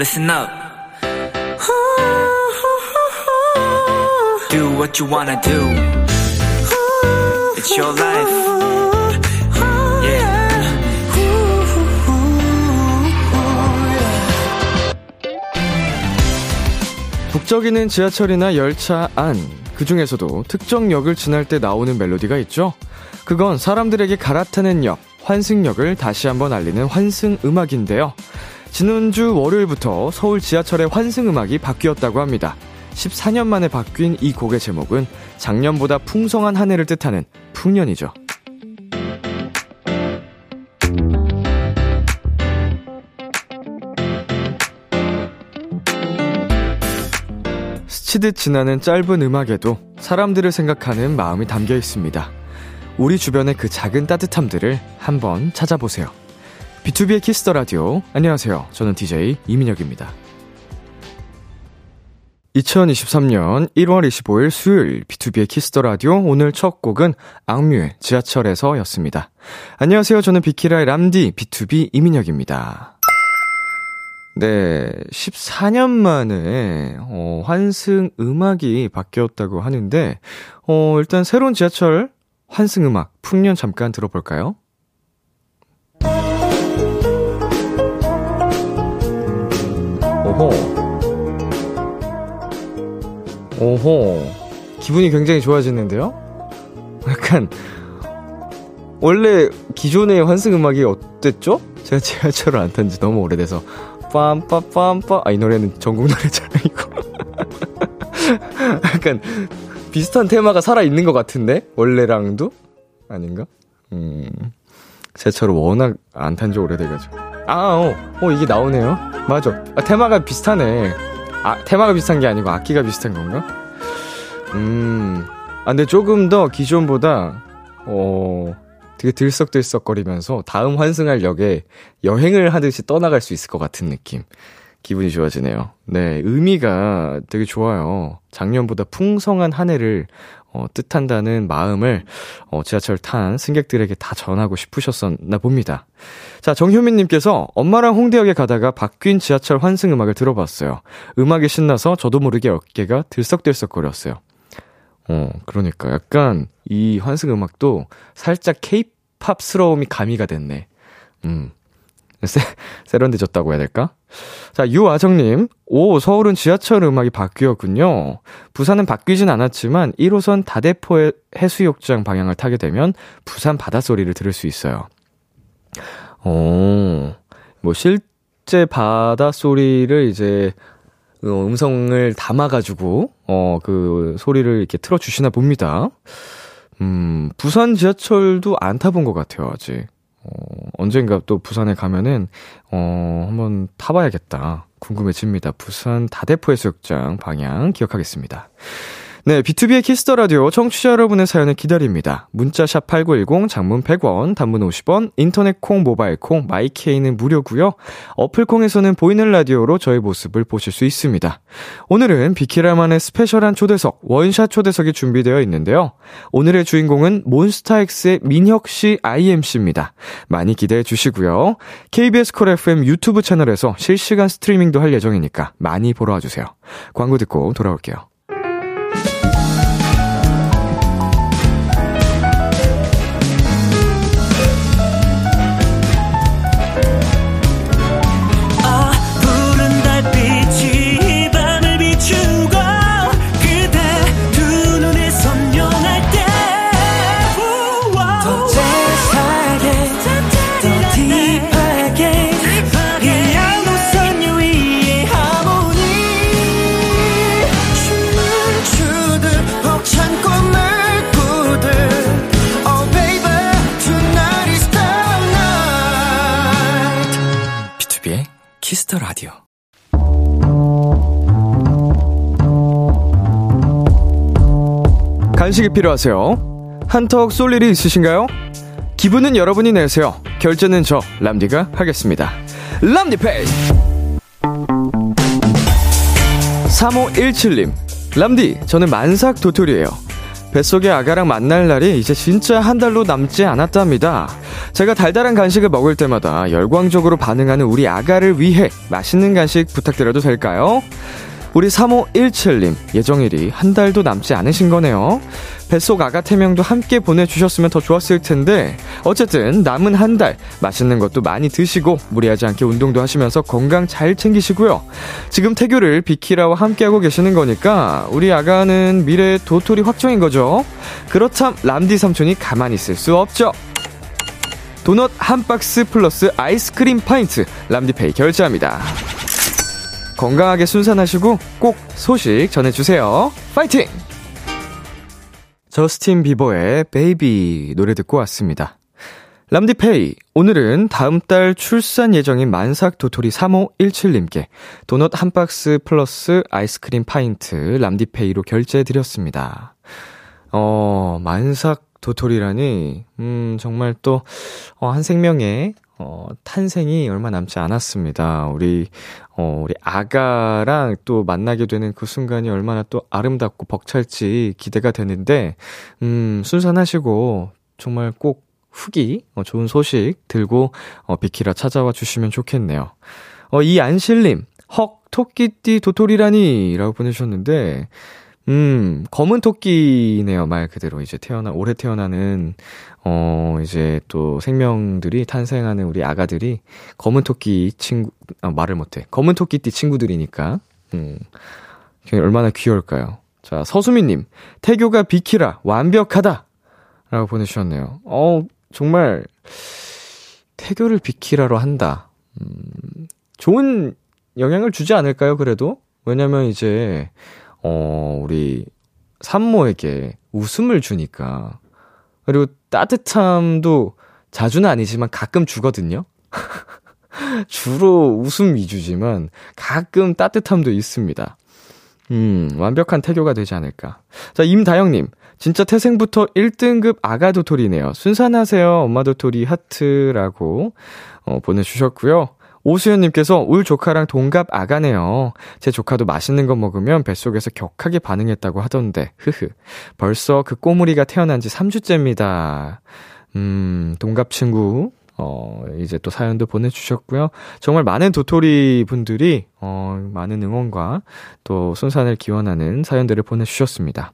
listen up. Do what you wanna do. It's your life. 북적이는 지하철이나 열차 안, 그 중에서도 특정 역을 지날 때 나오는 멜로디가 있죠? 그건 사람들에게 갈아타는 역, 환승역을 다시 한번 알리는 환승 음악인데요. 지난주 월요일부터 서울 지하철의 환승 음악이 바뀌었다고 합니다. 14년 만에 바뀐 이 곡의 제목은 작년보다 풍성한 한 해를 뜻하는 풍년이죠. 스치듯 지나는 짧은 음악에도 사람들을 생각하는 마음이 담겨 있습니다. 우리 주변의 그 작은 따뜻함들을 한번 찾아보세요. 비투비의 키스 더 라디오. 안녕하세요. 저는 DJ 이민혁입니다. 2023년 1월 25일 수요일 비투비의 키스 더 라디오 오늘 첫 곡은 악뮤의 지하철에서였습니다. 안녕하세요. 저는 비키라의 람디 B2B 이민혁입니다. 네, 14년 만에 어, 환승 음악이 바뀌었다고 하는데 어, 일단 새로운 지하철 환승 음악 풍년 잠깐 들어볼까요? 오호. 오호. 기분이 굉장히 좋아지는데요? 약간, 원래 기존의 환승 음악이 어땠죠? 제가 지하철을 안 탄 지 너무 오래돼서. 빰빠빰빠. 아, 이 노래는 전국 노래잖아, 이거. 약간, 비슷한 테마가 살아있는 것 같은데? 원래랑도? 아닌가? 음. 지하철을 워낙 안 탄 지 오래돼가지고. 아, 어, 어, 이게 나오네요. 맞아. 아, 테마가 비슷하네. 아, 테마가 비슷한 게 아니고 악기가 비슷한 건가? 음. 아, 근데 조금 더 기존보다, 어, 되게 들썩들썩거리면서 다음 환승할 역에 여행을 하듯이 떠나갈 수 있을 것 같은 느낌. 기분이 좋아지네요. 네, 의미가 되게 좋아요. 작년보다 풍성한 한 해를 어, 뜻한다는 마음을 어, 지하철 탄 승객들에게 다 전하고 싶으셨었나 봅니다. 자, 정효민님께서 엄마랑 홍대역에 가다가 바뀐 지하철 환승 음악을 들어봤어요. 음악이 신나서 저도 모르게 어깨가 들썩들썩 거렸어요. 어, 그러니까 약간 이 환승 음악도 살짝 케이팝스러움이 가미가 됐네. 음. 세, 세련되졌다고 해야 될까? 자, 유아정님. 오, 서울은 지하철 음악이 바뀌었군요. 부산은 바뀌진 않았지만 1호선 다대포 해수욕장 방향을 타게 되면 부산 바닷소리를 들을 수 있어요. 오, 뭐 실제 바닷소리를 이제 어, 음성을 담아가지고, 어, 그 소리를 이렇게 틀어주시나 봅니다. 음, 부산 지하철도 안 타본 것 같아요, 아직. 어, 언젠가 또 부산에 가면은, 어, 한번 타봐야겠다. 궁금해집니다. 부산 다대포 해수욕장 방향 기억하겠습니다. 네, 비투비의 키스 더 라디오 청취자 여러분의 사연을 기다립니다. 문자 샵 8910 장문 100원, 단문 50원, 인터넷 콩, 모바일 콩, 마이 케이는 무료고요. 어플 콩에서는 보이는 라디오로 저희 모습을 보실 수 있습니다. 오늘은 비키라만의 special한 초대석, 원샷 초대석이 준비되어 있는데요. 오늘의 주인공은 몬스타엑스의 민혁 씨 I.M 씨입니다. 많이 기대해 주시고요. KBS 쿨 FM 유튜브 채널에서 실시간 스트리밍도 할 예정이니까 많이 보러 와주세요. 광고 듣고 돌아올게요. 아 키스 더 라디오. 간식이 필요하세요? 한턱 쏠 일이 있으신가요? 기분은 여러분이 내세요. 결제는 저 람디가 하겠습니다. 람디페이. 3517님. 람디, 저는 만삭 도토리예요. 뱃속의 아가랑 만날 날이 이제 진짜 한 달도 남지 않았답니다. 제가 달달한 간식을 먹을 때마다 열광적으로 반응하는 우리 아가를 위해 맛있는 간식 부탁드려도 될까요? 우리 3517님, 예정일이 한 달도 남지 않으신 거네요. 뱃속 아가 태명도 함께 보내주셨으면 더 좋았을 텐데, 어쨌든 남은 한 달, 맛있는 것도 많이 드시고, 무리하지 않게 운동도 하시면서 건강 잘 챙기시고요. 지금 태교를 비키라와 함께하고 계시는 거니까, 우리 아가는 미래의 도토리 확정인 거죠. 그렇담, 람디 삼촌이 가만히 있을 수 없죠. 도넛 한 박스 플러스 아이스크림 파인트, 람디페이 결제합니다. 건강하게 순산하시고 꼭 소식 전해주세요. 파이팅! 저스틴 비버의 Baby 노래 듣고 왔습니다. 람디페이, 오늘은 다음 달 출산 예정인 만삭 도토리 3517님께 도넛 한 박스 플러스 아이스크림 파인트 람디페이로 결제해드렸습니다. 어, 만삭 도토리라니, 음, 정말 또, 어, 한 생명의, 어, 탄생이 얼마 남지 않았습니다. 우리, 어, 우리 아가랑 또 만나게 되는 그 순간이 얼마나 또 아름답고 벅찰지 기대가 되는데, 음, 순산하시고, 정말 꼭 후기, 어, 좋은 소식 들고, 어, 비키라 찾아와 주시면 좋겠네요. 어, 이 안실님, 헉, 토끼띠 도토리라니, 라고 보내주셨는데, 음, 검은 토끼네요, 말 그대로. 이제 태어나, 올해 태어나는, 어, 이제 또 생명들이 탄생하는 우리 아가들이 검은 토끼 친구, 아, 말을 못해. 검은 토끼띠 친구들이니까. 음, 얼마나 귀여울까요? 자, 서수미님, 태교가 비키라, 완벽하다! 라고 보내주셨네요. 어, 정말, 태교를 비키라로 한다. 음, 좋은 영향을 주지 않을까요, 그래도? 왜냐면 이제, 어, 우리 산모에게 웃음을 주니까. 그리고 따뜻함도 자주는 아니지만 가끔 주거든요. 주로 웃음 위주지만 가끔 따뜻함도 있습니다. 음, 완벽한 태교가 되지 않을까. 자, 임다영님. 진짜 태생부터 1등급 아가 도토리네요. 순산하세요, 엄마 도토리 하트라고, 어, 보내주셨고요. 오수연님께서 울 조카랑 동갑 아가네요. 제 조카도 맛있는 거 먹으면 뱃속에서 격하게 반응했다고 하던데, 흐흐. 벌써 그 꼬물이가 태어난 지 3주째입니다. 음, 동갑 친구, 어, 이제 또 사연도 보내주셨고요. 정말 많은 도토리 분들이, 어, 많은 응원과 또 순산을 기원하는 사연들을 보내주셨습니다.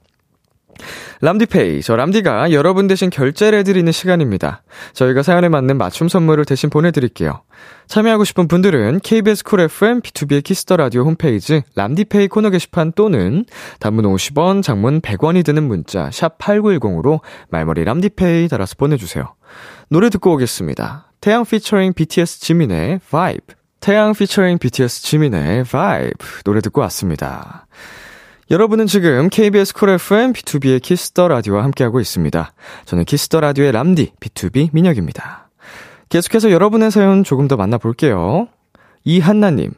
람디페이, 저 람디가 여러분 대신 결제를 해드리는 시간입니다. 저희가 사연에 맞는 맞춤 선물을 대신 보내드릴게요. 참여하고 싶은 분들은 KBS 쿨 FM B2B의 키스 더 라디오 홈페이지 람디페이 코너 게시판 또는 단문 50원, 장문 100원이 드는 문자 샵 8910으로 말머리 람디페이 달아서 보내주세요. 노래 듣고 오겠습니다. 태양 피처링 BTS 지민의 Vibe. 태양 피처링 BTS 지민의 Vibe 노래 듣고 왔습니다. 여러분은 지금 KBS 쿨 FM B2B의 키스 더 라디오와 함께하고 있습니다. 저는 키스 더 라디오의 람디 B2B 민혁입니다. 계속해서 여러분의 사연 조금 더 만나볼게요. 이한나님,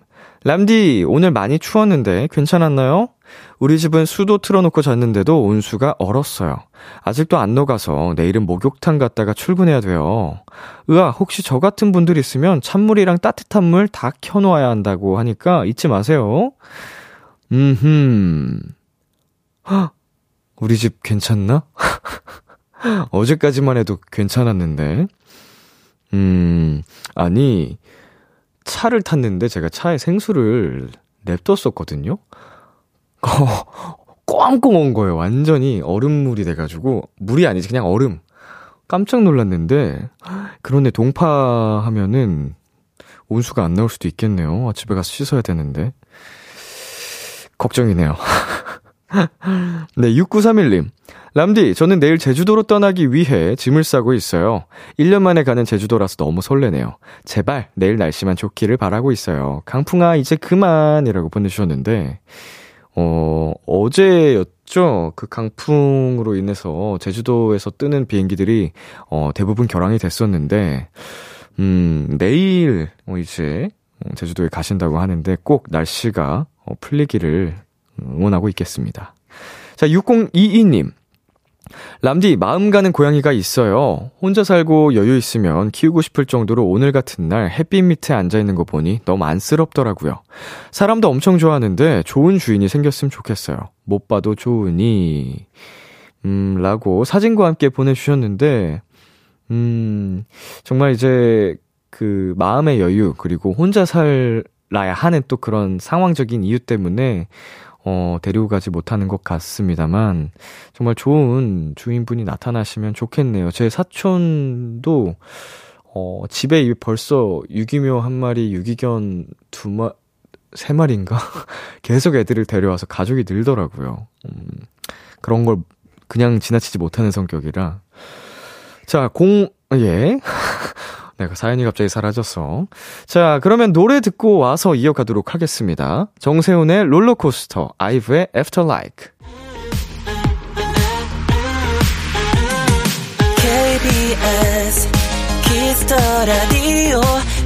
람디 오늘 많이 추웠는데 괜찮았나요? 우리 집은 수도 틀어놓고 잤는데도 온수가 얼었어요. 아직도 안 녹아서 내일은 목욕탕 갔다가 출근해야 돼요. 으아, 혹시 저 같은 분들 있으면 찬물이랑 따뜻한 물 다 켜놓아야 한다고 하니까 잊지 마세요. 음흠. 헉, 우리 집 괜찮나? 어제까지만 해도 괜찮았는데. 음, 아니, 차를 탔는데 제가 차에 생수를 냅뒀었거든요? 꽝꽝 온 거예요. 완전히 얼음물이 돼가지고. 물이 아니지, 그냥 얼음. 깜짝 놀랐는데, 그런데 동파하면은 온수가 안 나올 수도 있겠네요. 집에 가서 씻어야 되는데. 걱정이네요. 네, 6931님. 람디, 저는 내일 제주도로 떠나기 위해 짐을 싸고 있어요. 1년 만에 가는 제주도라서 너무 설레네요. 제발 내일 날씨만 좋기를 바라고 있어요. 강풍아, 이제 그만이라고 보내주셨는데, 어, 어제였죠? 그 강풍으로 인해서 제주도에서 뜨는 비행기들이, 어, 대부분 결항이 됐었는데, 음, 내일, 어, 이제, 제주도에 가신다고 하는데 꼭 날씨가 어, 풀리기를 응원하고 있겠습니다. 자, 6022님. 람디, 마음 가는 고양이가 있어요. 혼자 살고 여유 있으면 키우고 싶을 정도로 오늘 같은 날 햇빛 밑에 앉아있는 거 보니 너무 안쓰럽더라고요. 사람도 엄청 좋아하는데 좋은 주인이 생겼으면 좋겠어요. 못 봐도 좋으니. 음, 라고 사진과 함께 보내주셨는데, 음, 정말 이제 그 마음의 여유, 그리고 혼자 살 아야 하는 또 그런 상황적인 이유 때문에, 어, 데리고 가지 못하는 것 같습니다만, 정말 좋은 주인분이 나타나시면 좋겠네요. 제 사촌도, 어, 집에 벌써 유기묘 한 마리, 유기견 두 마, 세 마리인가? 계속 애들을 데려와서 가족이 늘더라고요. 음, 그런 걸 그냥 지나치지 못하는 성격이라. 자, 공, 예. 내가 사연이 갑자기 사라졌어. 자, 그러면 노래 듣고 와서 이어가도록 하겠습니다. 정세운의 롤러코스터, 아이브의 After Like. KBS 키스 더 라디오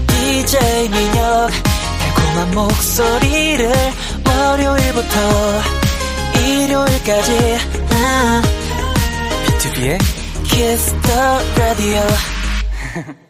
DJ 민혁 달콤한 목소리를 월요일부터 일요일까지 비투비의 키스 더 라디오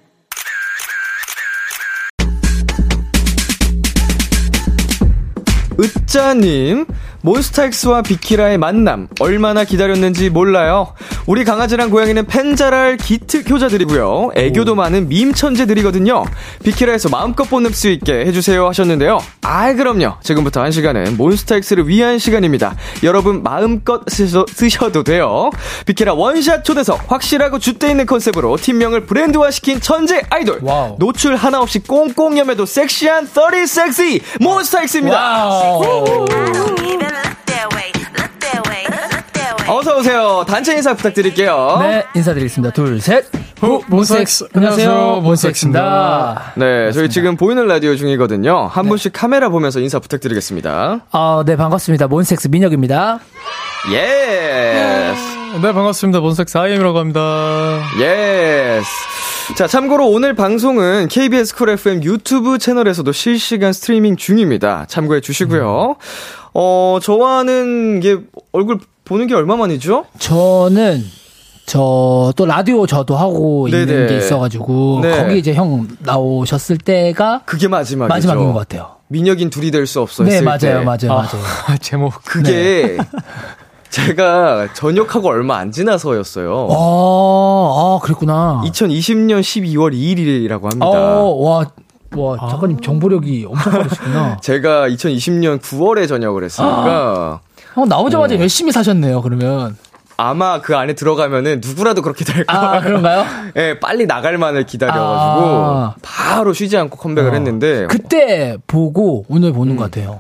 으짜님, 몬스타엑스와 비키라의 만남 얼마나 기다렸는지 몰라요. 우리 강아지랑 고양이는 팬 자랑 기특 효자들이고요. 애교도 많은 밈 천재들이거든요. 비키라에서 마음껏 뽐낼 수 있게 해주세요 하셨는데요. 아, 그럼요. 지금부터 한 시간은 몬스타엑스를 위한 시간입니다. 여러분 마음껏 쓰셔, 쓰셔도 돼요. 비키라 원샷 초대석 확실하고 줏대 있는 컨셉으로 팀명을 브랜드화시킨 천재 아이돌. 와우. 노출 하나 없이 꽁꽁 여며도 섹시한 30 섹시 몬스타엑스입니다. 어서 오세요. 단체 인사 부탁드릴게요. 네, 인사드리겠습니다. 둘, 셋. 후, 몬스타엑스. 안녕하세요, 몬스타엑스입니다. 네, 저희 지금 보이는 라디오 중이거든요. 한 분씩 카메라 보면서 인사 부탁드리겠습니다. 아, 네, 반갑습니다. 몬스타엑스 민혁입니다. Yes. 네, 반갑습니다. 몬스타엑스 아이엠이라고 합니다. Yes. 자, 참고로 오늘 방송은 KBS 쿨 FM 유튜브 채널에서도 실시간 스트리밍 중입니다. 참고해 주시고요. 어, 저와는 이게 얼굴 보는 게 얼마 만이죠? 저는 저 또 라디오 저도 하고 있는 네네. 게 있어가지고 네. 거기 이제 형 나오셨을 때가 그게 마지막이죠. 마지막인 것 같아요. 민혁인 둘이 될 수 없어. 네, 했을 맞아요, 때. 맞아요, 맞아요. 제목. 그게 제가 전역하고 얼마 안 지나서였어요. 아, 아, 그랬구나. 2020년 12월 2일이라고 합니다. 어, 와, 와, 작가님 정보력이 엄청 빠르시구나. 제가 2020년 9월에 전역을 했으니까 형 나오자마자 열심히 사셨네요, 그러면. 아마 그 안에 들어가면은 누구라도 그렇게 될 거예요. 아, 그런가요? 예, 빨리 나갈 만을 기다려가지고 아. 바로 쉬지 않고 컴백을 어. 했는데 그때 보고 오늘 음. 보는 것 같아요.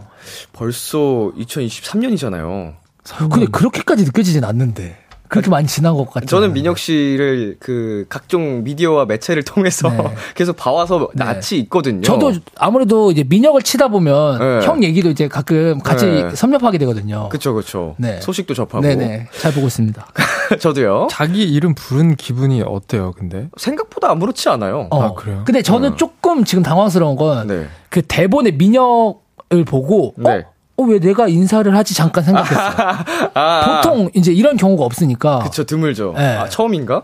벌써 2023년이잖아요. 근데 그렇게까지 느껴지진 않는데. 그렇게 많이 지난 것 같아요. 저는 민혁 씨를 그 각종 미디어와 매체를 통해서 네. 계속 봐와서 네. 낯이 있거든요. 저도 아무래도 이제 민혁을 치다 보면 네. 형 얘기도 이제 가끔 같이 네. 섭렵하게 되거든요. 그쵸 그쵸. 네. 소식도 접하고. 네네. 잘 보고 있습니다. 저도요. 자기 이름 부른 기분이 어때요, 근데? 생각보다 아무렇지 않아요. 어. 아, 그래요? 근데 저는 조금 지금 당황스러운 건그 네. 대본에 민혁 을 보고 네. 어? 어, 왜 내가 인사를 하지 잠깐 생각했어요. 아, 보통 이제 이런 경우가 없으니까 그쵸 드물죠. 네. 아, 처음인가?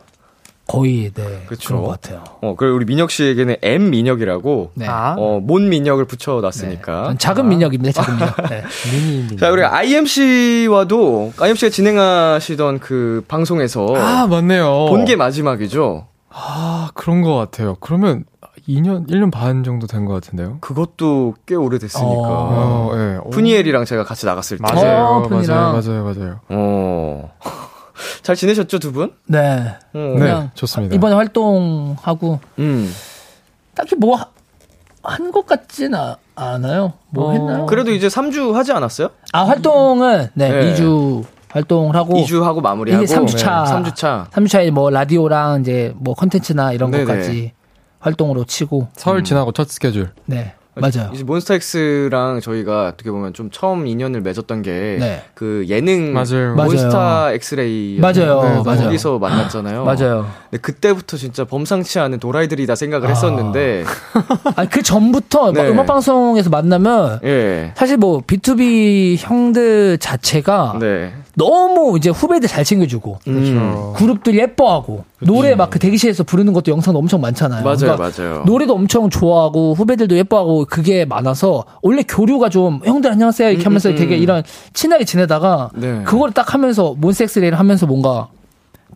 거의 네 그쵸. 그런 것 같아요. 어, 그리고 우리 민혁 씨에게는 M 민혁이라고 네. 아, 어, 몬 민혁을 네. 붙여놨으니까. 전 작은 민혁입니다. 작은 민혁. 네. 미니, 미니. 자, 우리 IMC와도 IMC가 진행하시던 그 방송에서 아, 맞네요. 본 게 마지막이죠. 아, 그런 것 같아요. 그러면 2년, 1년 반 정도 된 것 같은데요? 그것도 꽤 오래됐으니까. 어, 예. 어, 푸니엘이랑 제가 같이 나갔을 때. 맞아요. 어, 맞아요. 맞아요. 맞아요. 어. 잘 지내셨죠, 두 분? 네. 어. 네, 좋습니다. 이번에 활동하고 음. 딱히 뭐 한 것 같진 아, 않아요. 뭐 어, 했나요? 그래도 이제 3주 하지 않았어요? 아 활동은 네, 네. 2주 활동을 하고 2주 하고 마무리하고. 이게 3주차. 네, 3주차. 3주차에 뭐 라디오랑 이제 뭐 컨텐츠나 이런 네네. 것까지 활동으으로 치고 서울 지나고 첫 스케줄. 네. 맞아요. 이제 몬스타엑스랑 저희가 어떻게 보면 좀 처음 인연을 맺었던 게그 네. 예능 맞아요. 몬스타 엑스레이 맞아요. 네, 맞아요. 거기서 만났잖아요. 맞아요. 근데 그때부터 진짜 범상치 않은 도라이들이다 생각을 했었는데 아니 그 전부터 네. 음악 방송에서 만나면 예. 사실 뭐 B2B 형들 자체가 네. 너무 이제 후배들 잘 챙겨주고 음. 그룹들 예뻐하고 노래 막 그 대기실에서 부르는 것도 영상 엄청 많잖아요. 맞아요, 그러니까 맞아요. 노래도 엄청 좋아하고 후배들도 예뻐하고 그게 많아서 원래 교류가 좀 형들 안녕하세요 이렇게 하면서 음, 음. 되게 이런 친하게 지내다가 네. 그걸 딱 하면서 몬섹스레이를 하면서 뭔가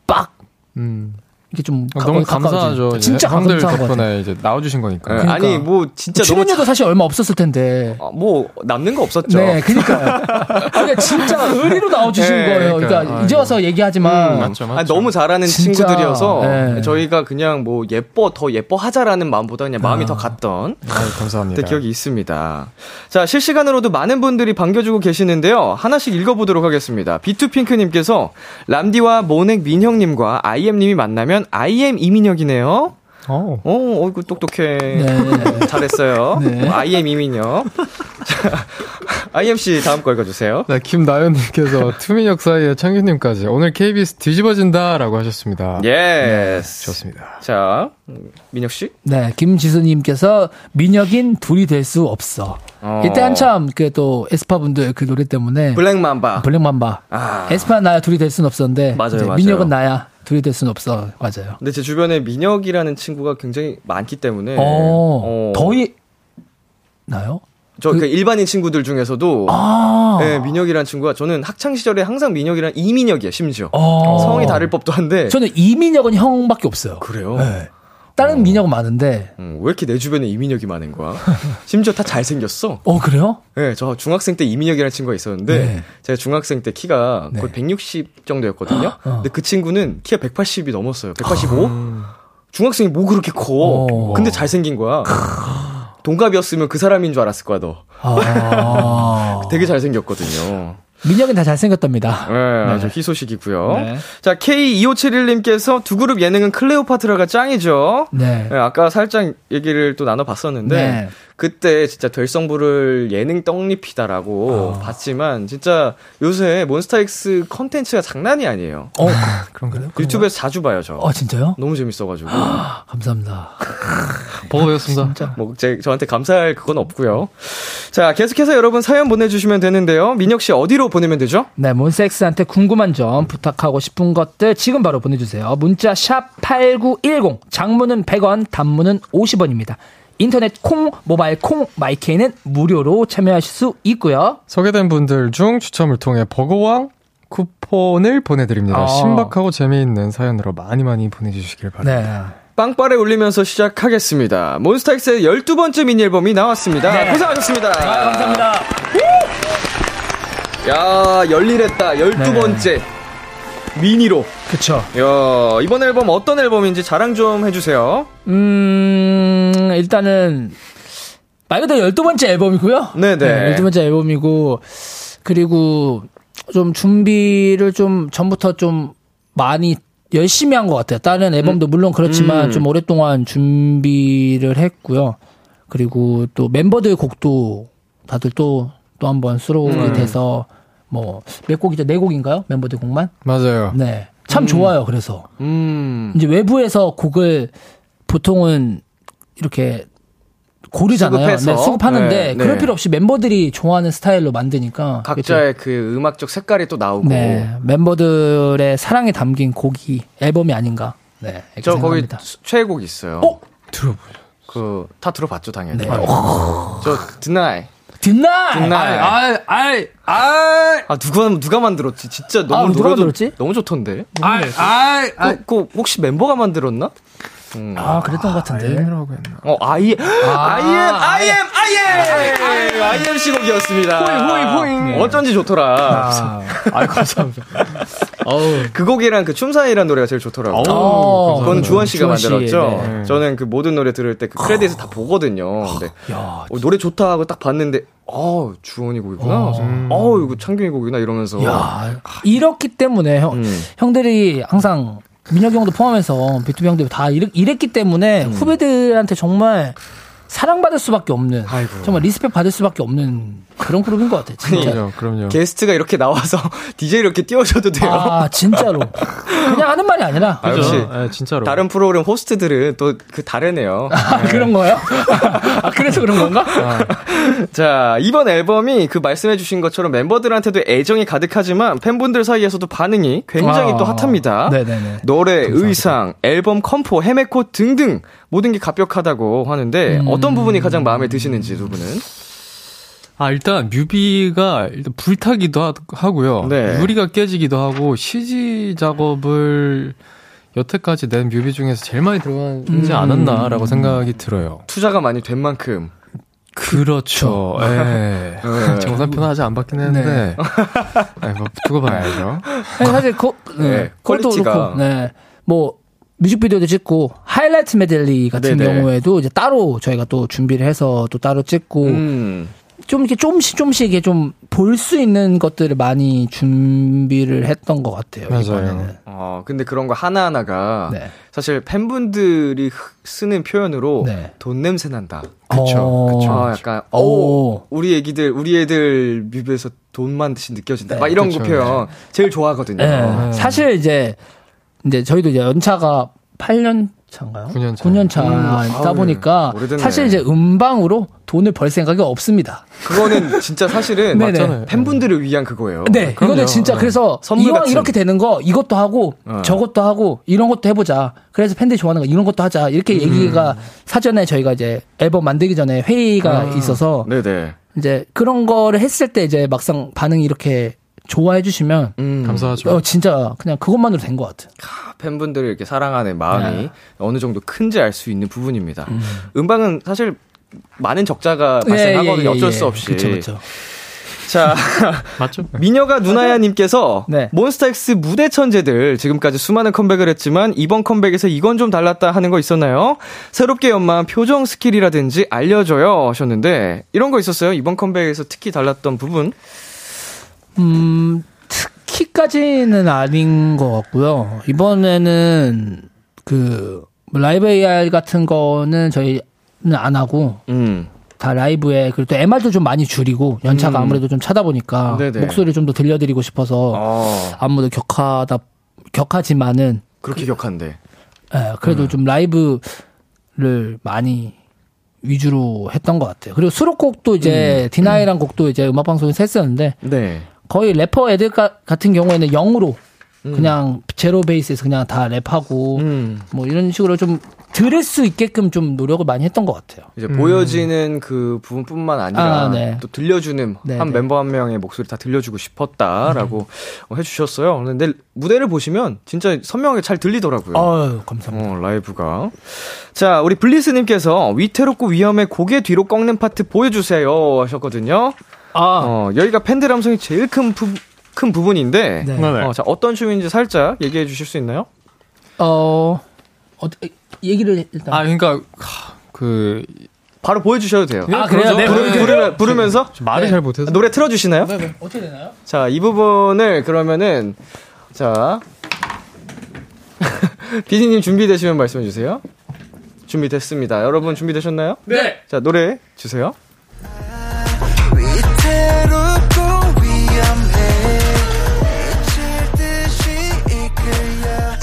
빡 음. 이게 좀 아, 너무 가까워지- 감사하죠. 이제 진짜 감사한. 덕분에 이제 나와주신 거니까. 예, 그러니까. 아니 뭐 진짜 너무 출연료도 사실 얼마 없었을 텐데. 아, 뭐 남는 거 없었죠. 네. 아, 그러니까 진짜 의리로 나와주신 네, 거예요. 그러니까 그러니까. 이제 와서 얘기하지만 음, 맞죠, 맞죠. 아니, 너무 잘하는 진짜, 친구들이어서 네. 저희가 그냥 뭐 예뻐 더 예뻐 하자라는 마음보다 그냥 마음이 아. 더 갔던 아유, 감사합니다. 그때 기억이 있습니다. 자 실시간으로도 많은 분들이 반겨주고 계시는데요. 하나씩 읽어보도록 하겠습니다. 비투핑크님께서 람디와 몬엑 민혁님과 IM님이 만나면 IM 이민혁이네요. 어. 어, 어이구 똑똑해. 네. 잘했어요. 네. IM 이민혁. 자, IMC 다음 거 읽어주세요. 네, 김나연님께서 투민혁 사이에 창규님까지 오늘 KBS 뒤집어진다라고 하셨습니다. Yes. 좋습니다. 자, 민혁 씨. 네, 김지수님께서 민혁인 둘이 될 수 없어. 어. 이때 한참 그 또 에스파 분들 그 노래 때문에 Black Mamba. Black Mamba 아. 에스파 나야 둘이 될 순 없었는데 맞아요, 맞아요. 민혁은 나야 둘이 될순 없어 맞아요. 근데 제 주변에 민혁이라는 친구가 굉장히 많기 때문에 어, 더이 나요? 저그 일반인 친구들 중에서도 아, 네, 민혁이라는 친구가 저는 학창 시절에 항상 민혁이랑 이민혁이야 심지어 어. 성이 다를 법도 한데 저는 이민혁은 형밖에 없어요. 그래요? 네. 다른 민혁은 많은데. 음, 왜 이렇게 내 주변에 이민혁이 많은 거야? 심지어 다 잘생겼어. 어 그래요? 네, 저 중학생 때 이민혁이라는 친구가 있었는데 네. 제가 중학생 때 키가 네. 거의 160 정도였거든요. 어. 근데 그 친구는 키가 180이 넘었어요. 185? 중학생이 뭐 그렇게 커? 어. 근데 잘생긴 거야. 동갑이었으면 그 사람인 줄 알았을 거야, 너. 아. 되게 잘생겼거든요. 민혁은 다 잘생겼답니다. 네, 아주 희소식이고요. 네. 자, K2571님께서 두 그룹 예능은 클레오파트라가 짱이죠. 네. 네, 아까 살짝 얘기를 또 나눠봤었는데, 네. 그때 진짜 될성부를 예능 떡잎이다라고 아. 봤지만, 진짜 요새 몬스타엑스 컨텐츠가 장난이 아니에요. 어, 그런가요? 유튜브에서 자주 봐요, 저. 어 진짜요? 너무 재밌어가지고. 감사합니다. 보고 배웠습니다. 진짜. 뭐, 제, 저한테 감사할 그건 없고요. 자, 계속해서 여러분 사연 보내주시면 되는데요. 민혁 씨 어디로 보내면 되죠? 네, 몬섹스한테 궁금한 점, 부탁하고 싶은 것들 지금 바로 보내주세요. 문자 샵 #8910 장문은 100원, 단문은 50원입니다. 인터넷 콩, 모바일 콩, 마이케이는 무료로 참여하실 수 있고요. 소개된 분들 중 추첨을 통해 버거왕 쿠폰을 보내드립니다. 아. 신박하고 재미있는 사연으로 많이 많이 보내주시길 바랍니다. 네. 빵빠레 울리면서 시작하겠습니다. 몬스타엑스의 12번째 미니 앨범이 나왔습니다. 고생하셨습니다. 네. 아, 감사합니다. 야, 열일했다. 12번째. 미니로. 그쵸. 야, 이번 앨범 어떤 앨범인지 자랑 좀 해주세요. 음, 일단은, 말 그대로 12번째 앨범이고요. 네네. 12번째 앨범이고, 그리고 좀 준비를 좀 전부터 좀 많이 열심히 한 것 같아요. 다른 앨범도 물론 그렇지만 음. 좀 오랫동안 준비를 했고요. 그리고 또 멤버들 곡도 다들 또, 또 한번 수록이 음. 돼서 뭐, 몇 곡이죠? 네 곡인가요? 멤버들 곡만? 맞아요. 네. 참 좋아요, 그래서. 음. 이제 외부에서 곡을 보통은 이렇게 고르잖아요. 수급해서. 네, 수급하는데 네, 네. 그럴 필요 없이 멤버들이 좋아하는 스타일로 만드니까 각자의 그 음악적 색깔이 또 나오고. 네, 멤버들의 사랑이 담긴 곡이 앨범이 아닌가. 네, 저 거기 최애곡 있어요. 어? 들어보죠. 그, 다 들어봤죠, 당연히. 네. 저, 드나이. 뒷날. 뒷날. 아, 아, 아, 아, 누가, 누가 만들었지? 진짜 너무 아, 누가 노래도 만들었지? 너무 좋던데. 아, 아, 아, 그, 그 혹시 멤버가 만들었나? 음. 아, 그랬던 것 같은데. 아이엠이라고 했나? 어, 아이, 아, IM, IM, IM! IM 시곡이었습니다. 호잉, 호잉, 호잉. 어쩐지 좋더라. 아, 아, 감사합니다. 어우. 그 곡이랑 그 춤사위라는 노래가 제일 좋더라고. 어, 그건 주원 씨가 주원 만들었죠. 네. 저는 그 모든 노래 들을 때 그 크레딧을 다 보거든요. 근데 야, 어, 노래 좋다 하고 딱 봤는데, 어, 주원이 곡이구나. 어. 어, 이거 창균이 곡이구나 이러면서. 야, 이렇기 때문에 형, 음. 형들이 항상 민혁이 형도 포함해서 비투비 형들 다 이랬, 이랬기 때문에 후배들한테 정말 사랑받을 수밖에 없는 아이고. 정말 respect 받을 수밖에 없는 그런 그룹인 것 같아요. 진짜. 그럼요, 그럼요. 게스트가 이렇게 나와서 DJ 이렇게 띄워줘도 돼요. 아 진짜로 그냥 하는 말이 아니라 아? 역시 네, 진짜로. 다른 프로그램 호스트들은 또 그 다르네요. 아, 그런 거예요? 아, 그래서 그런 건가? 자, 이번 앨범이 그 말씀해주신 것처럼 멤버들한테도 애정이 가득하지만 팬분들 사이에서도 반응이 굉장히 아, 또 핫합니다. 네네네. 노래, 의상, 앨범 컴포, 헤메코 등등 모든 게 갑벽하다고 하는데 음. 어떤 부분이 가장 마음에 드시는지 두 분은? 아, 일단 뮤비가 일단 불타기도 하- 하고요. 네. 유리가 깨지기도 하고 CG 작업을 여태까지 낸 뮤비 중에서 제일 많이 들어가지 음. 않았나라고 생각이 들어요. 투자가 많이 된 만큼. 그렇죠. 예. 네. 정산표는 아직 안 받긴 했는데. 네. 뭐 두고 봐야죠. 아니, 사실 그, 네, 네, 그것도 quality가. 그렇고, 네, 뭐 뮤직비디오도 찍고 하이라이트 메들리 같은 네네. 경우에도 이제 따로 저희가 또 준비를 해서 또 따로 찍고 음. 좀 이렇게 조금씩 조금씩 이게 좀 볼 수 있는 것들을 많이 준비를 했던 것 같아요. 맞아요. 이번에는. 어, 근데 그런 거 하나하나가 네. 사실 팬분들이 흐- 쓰는 표현으로 네. 돈 냄새 난다. 그쵸, 어, 그쵸. 아, 약간, 오. 오, 우리 애기들, 우리 애들 뮤비에서 돈 맛이 느껴진다. 네, 막 이런 그쵸, 거 표현 제일 좋아하거든요. 네. 사실 이제 이제 저희도 이제 연차가 8년 차인가요? 9년 차. 9년 차다 아유, 보니까 오래됐네. 사실 이제 음방으로 돈을 벌 생각이 없습니다. 그거는 진짜 사실은. 맞잖아요. 팬분들을 위한 그거예요. 네, 그럼요. 이거는 진짜 네. 그래서 이왕 같은. 이렇게 되는 거 이것도 하고 어. 저것도 하고 이런 것도 해보자. 그래서 팬들이 좋아하는 거 이런 것도 하자. 이렇게 얘기가 사전에 저희가 이제 앨범 만들기 전에 회의가 있어서 네네. 이제 그런 거를 했을 때 이제 막상 반응이 이렇게 좋아해 주시면 음. 감사하죠. 어 진짜 그냥 그것만으로 된 것 같아요. 팬분들을 이렇게 사랑하는 마음이 네. 어느 정도 큰지 알 수 있는 부분입니다. 음방은 사실 많은 적자가 예, 발생하거든요. 예, 예, 어쩔 예. 수 없이. 그쵸, 그쵸. 자, 맞죠? 미녀가 누나야님께서 네. 몬스타엑스 무대 천재들 지금까지 수많은 컴백을 했지만 이번 컴백에서 이건 좀 달랐다 하는 거 있었나요? 새롭게 연마한 표정 skill이라든지 알려줘요 하셨는데 이런 거 있었어요? 이번 컴백에서 특히 달랐던 부분? 음, 특히까지는 아닌 것 같고요. 이번에는 그 라이브 AR 같은 거는 저희는 안 하고 음. 다 라이브에 그리고 또 MR도 좀 많이 줄이고 연차가 음. 아무래도 좀 차다 보니까 네네. 목소리를 좀 더 들려드리고 싶어서 어, 안무도 격하다 격하지만은 그렇게 격한데. 예, 그래도 좀 라이브를 많이 위주로 했던 것 같아요. 그리고 수록곡도 이제 디나이란 곡도 이제 음악 방송에서 했었는데 네. 거의 래퍼 애들 가- 같은 경우에는 0으로 그냥 zero base에서 그냥 다 랩하고 음. 뭐 이런 식으로 좀 들을 수 있게끔 좀 노력을 많이 했던 것 같아요. 이제 보여지는 그 부분뿐만 아니라 아, 네. 또 들려주는 네, 한 네. 멤버 한 명의 목소리 다 들려주고 싶었다라고 어, 해주셨어요. 근데 무대를 보시면 진짜 선명하게 잘 들리더라고요. 아유, 감사합니다. 어, 라이브가. 자, 우리 블리스님께서 위태롭고 위험해 고개 뒤로 꺾는 파트 보여주세요 하셨거든요. 아, 어, 여기가 팬들 함성이 제일 큰, 부, 큰 부분인데, 네. 네네. 어, 자, 어떤 춤인지 살짝 얘기해 주실 수 있나요? 어, 어, 얘기를 일단. 아, 그러니까 하, 그 바로 보여주셔도 돼요. 아, 그래요? 네, 부르, 네. 부르면, 부르면서 말을 네. 잘 못해서 노래 틀어주시나요? 네, 네. 어떻게 되나요? 자, 이 부분을 그러면은, 자, 비디님 준비되시면 말씀해 주세요. 준비됐습니다. 여러분 준비되셨나요? 네. 자, 노래 주세요.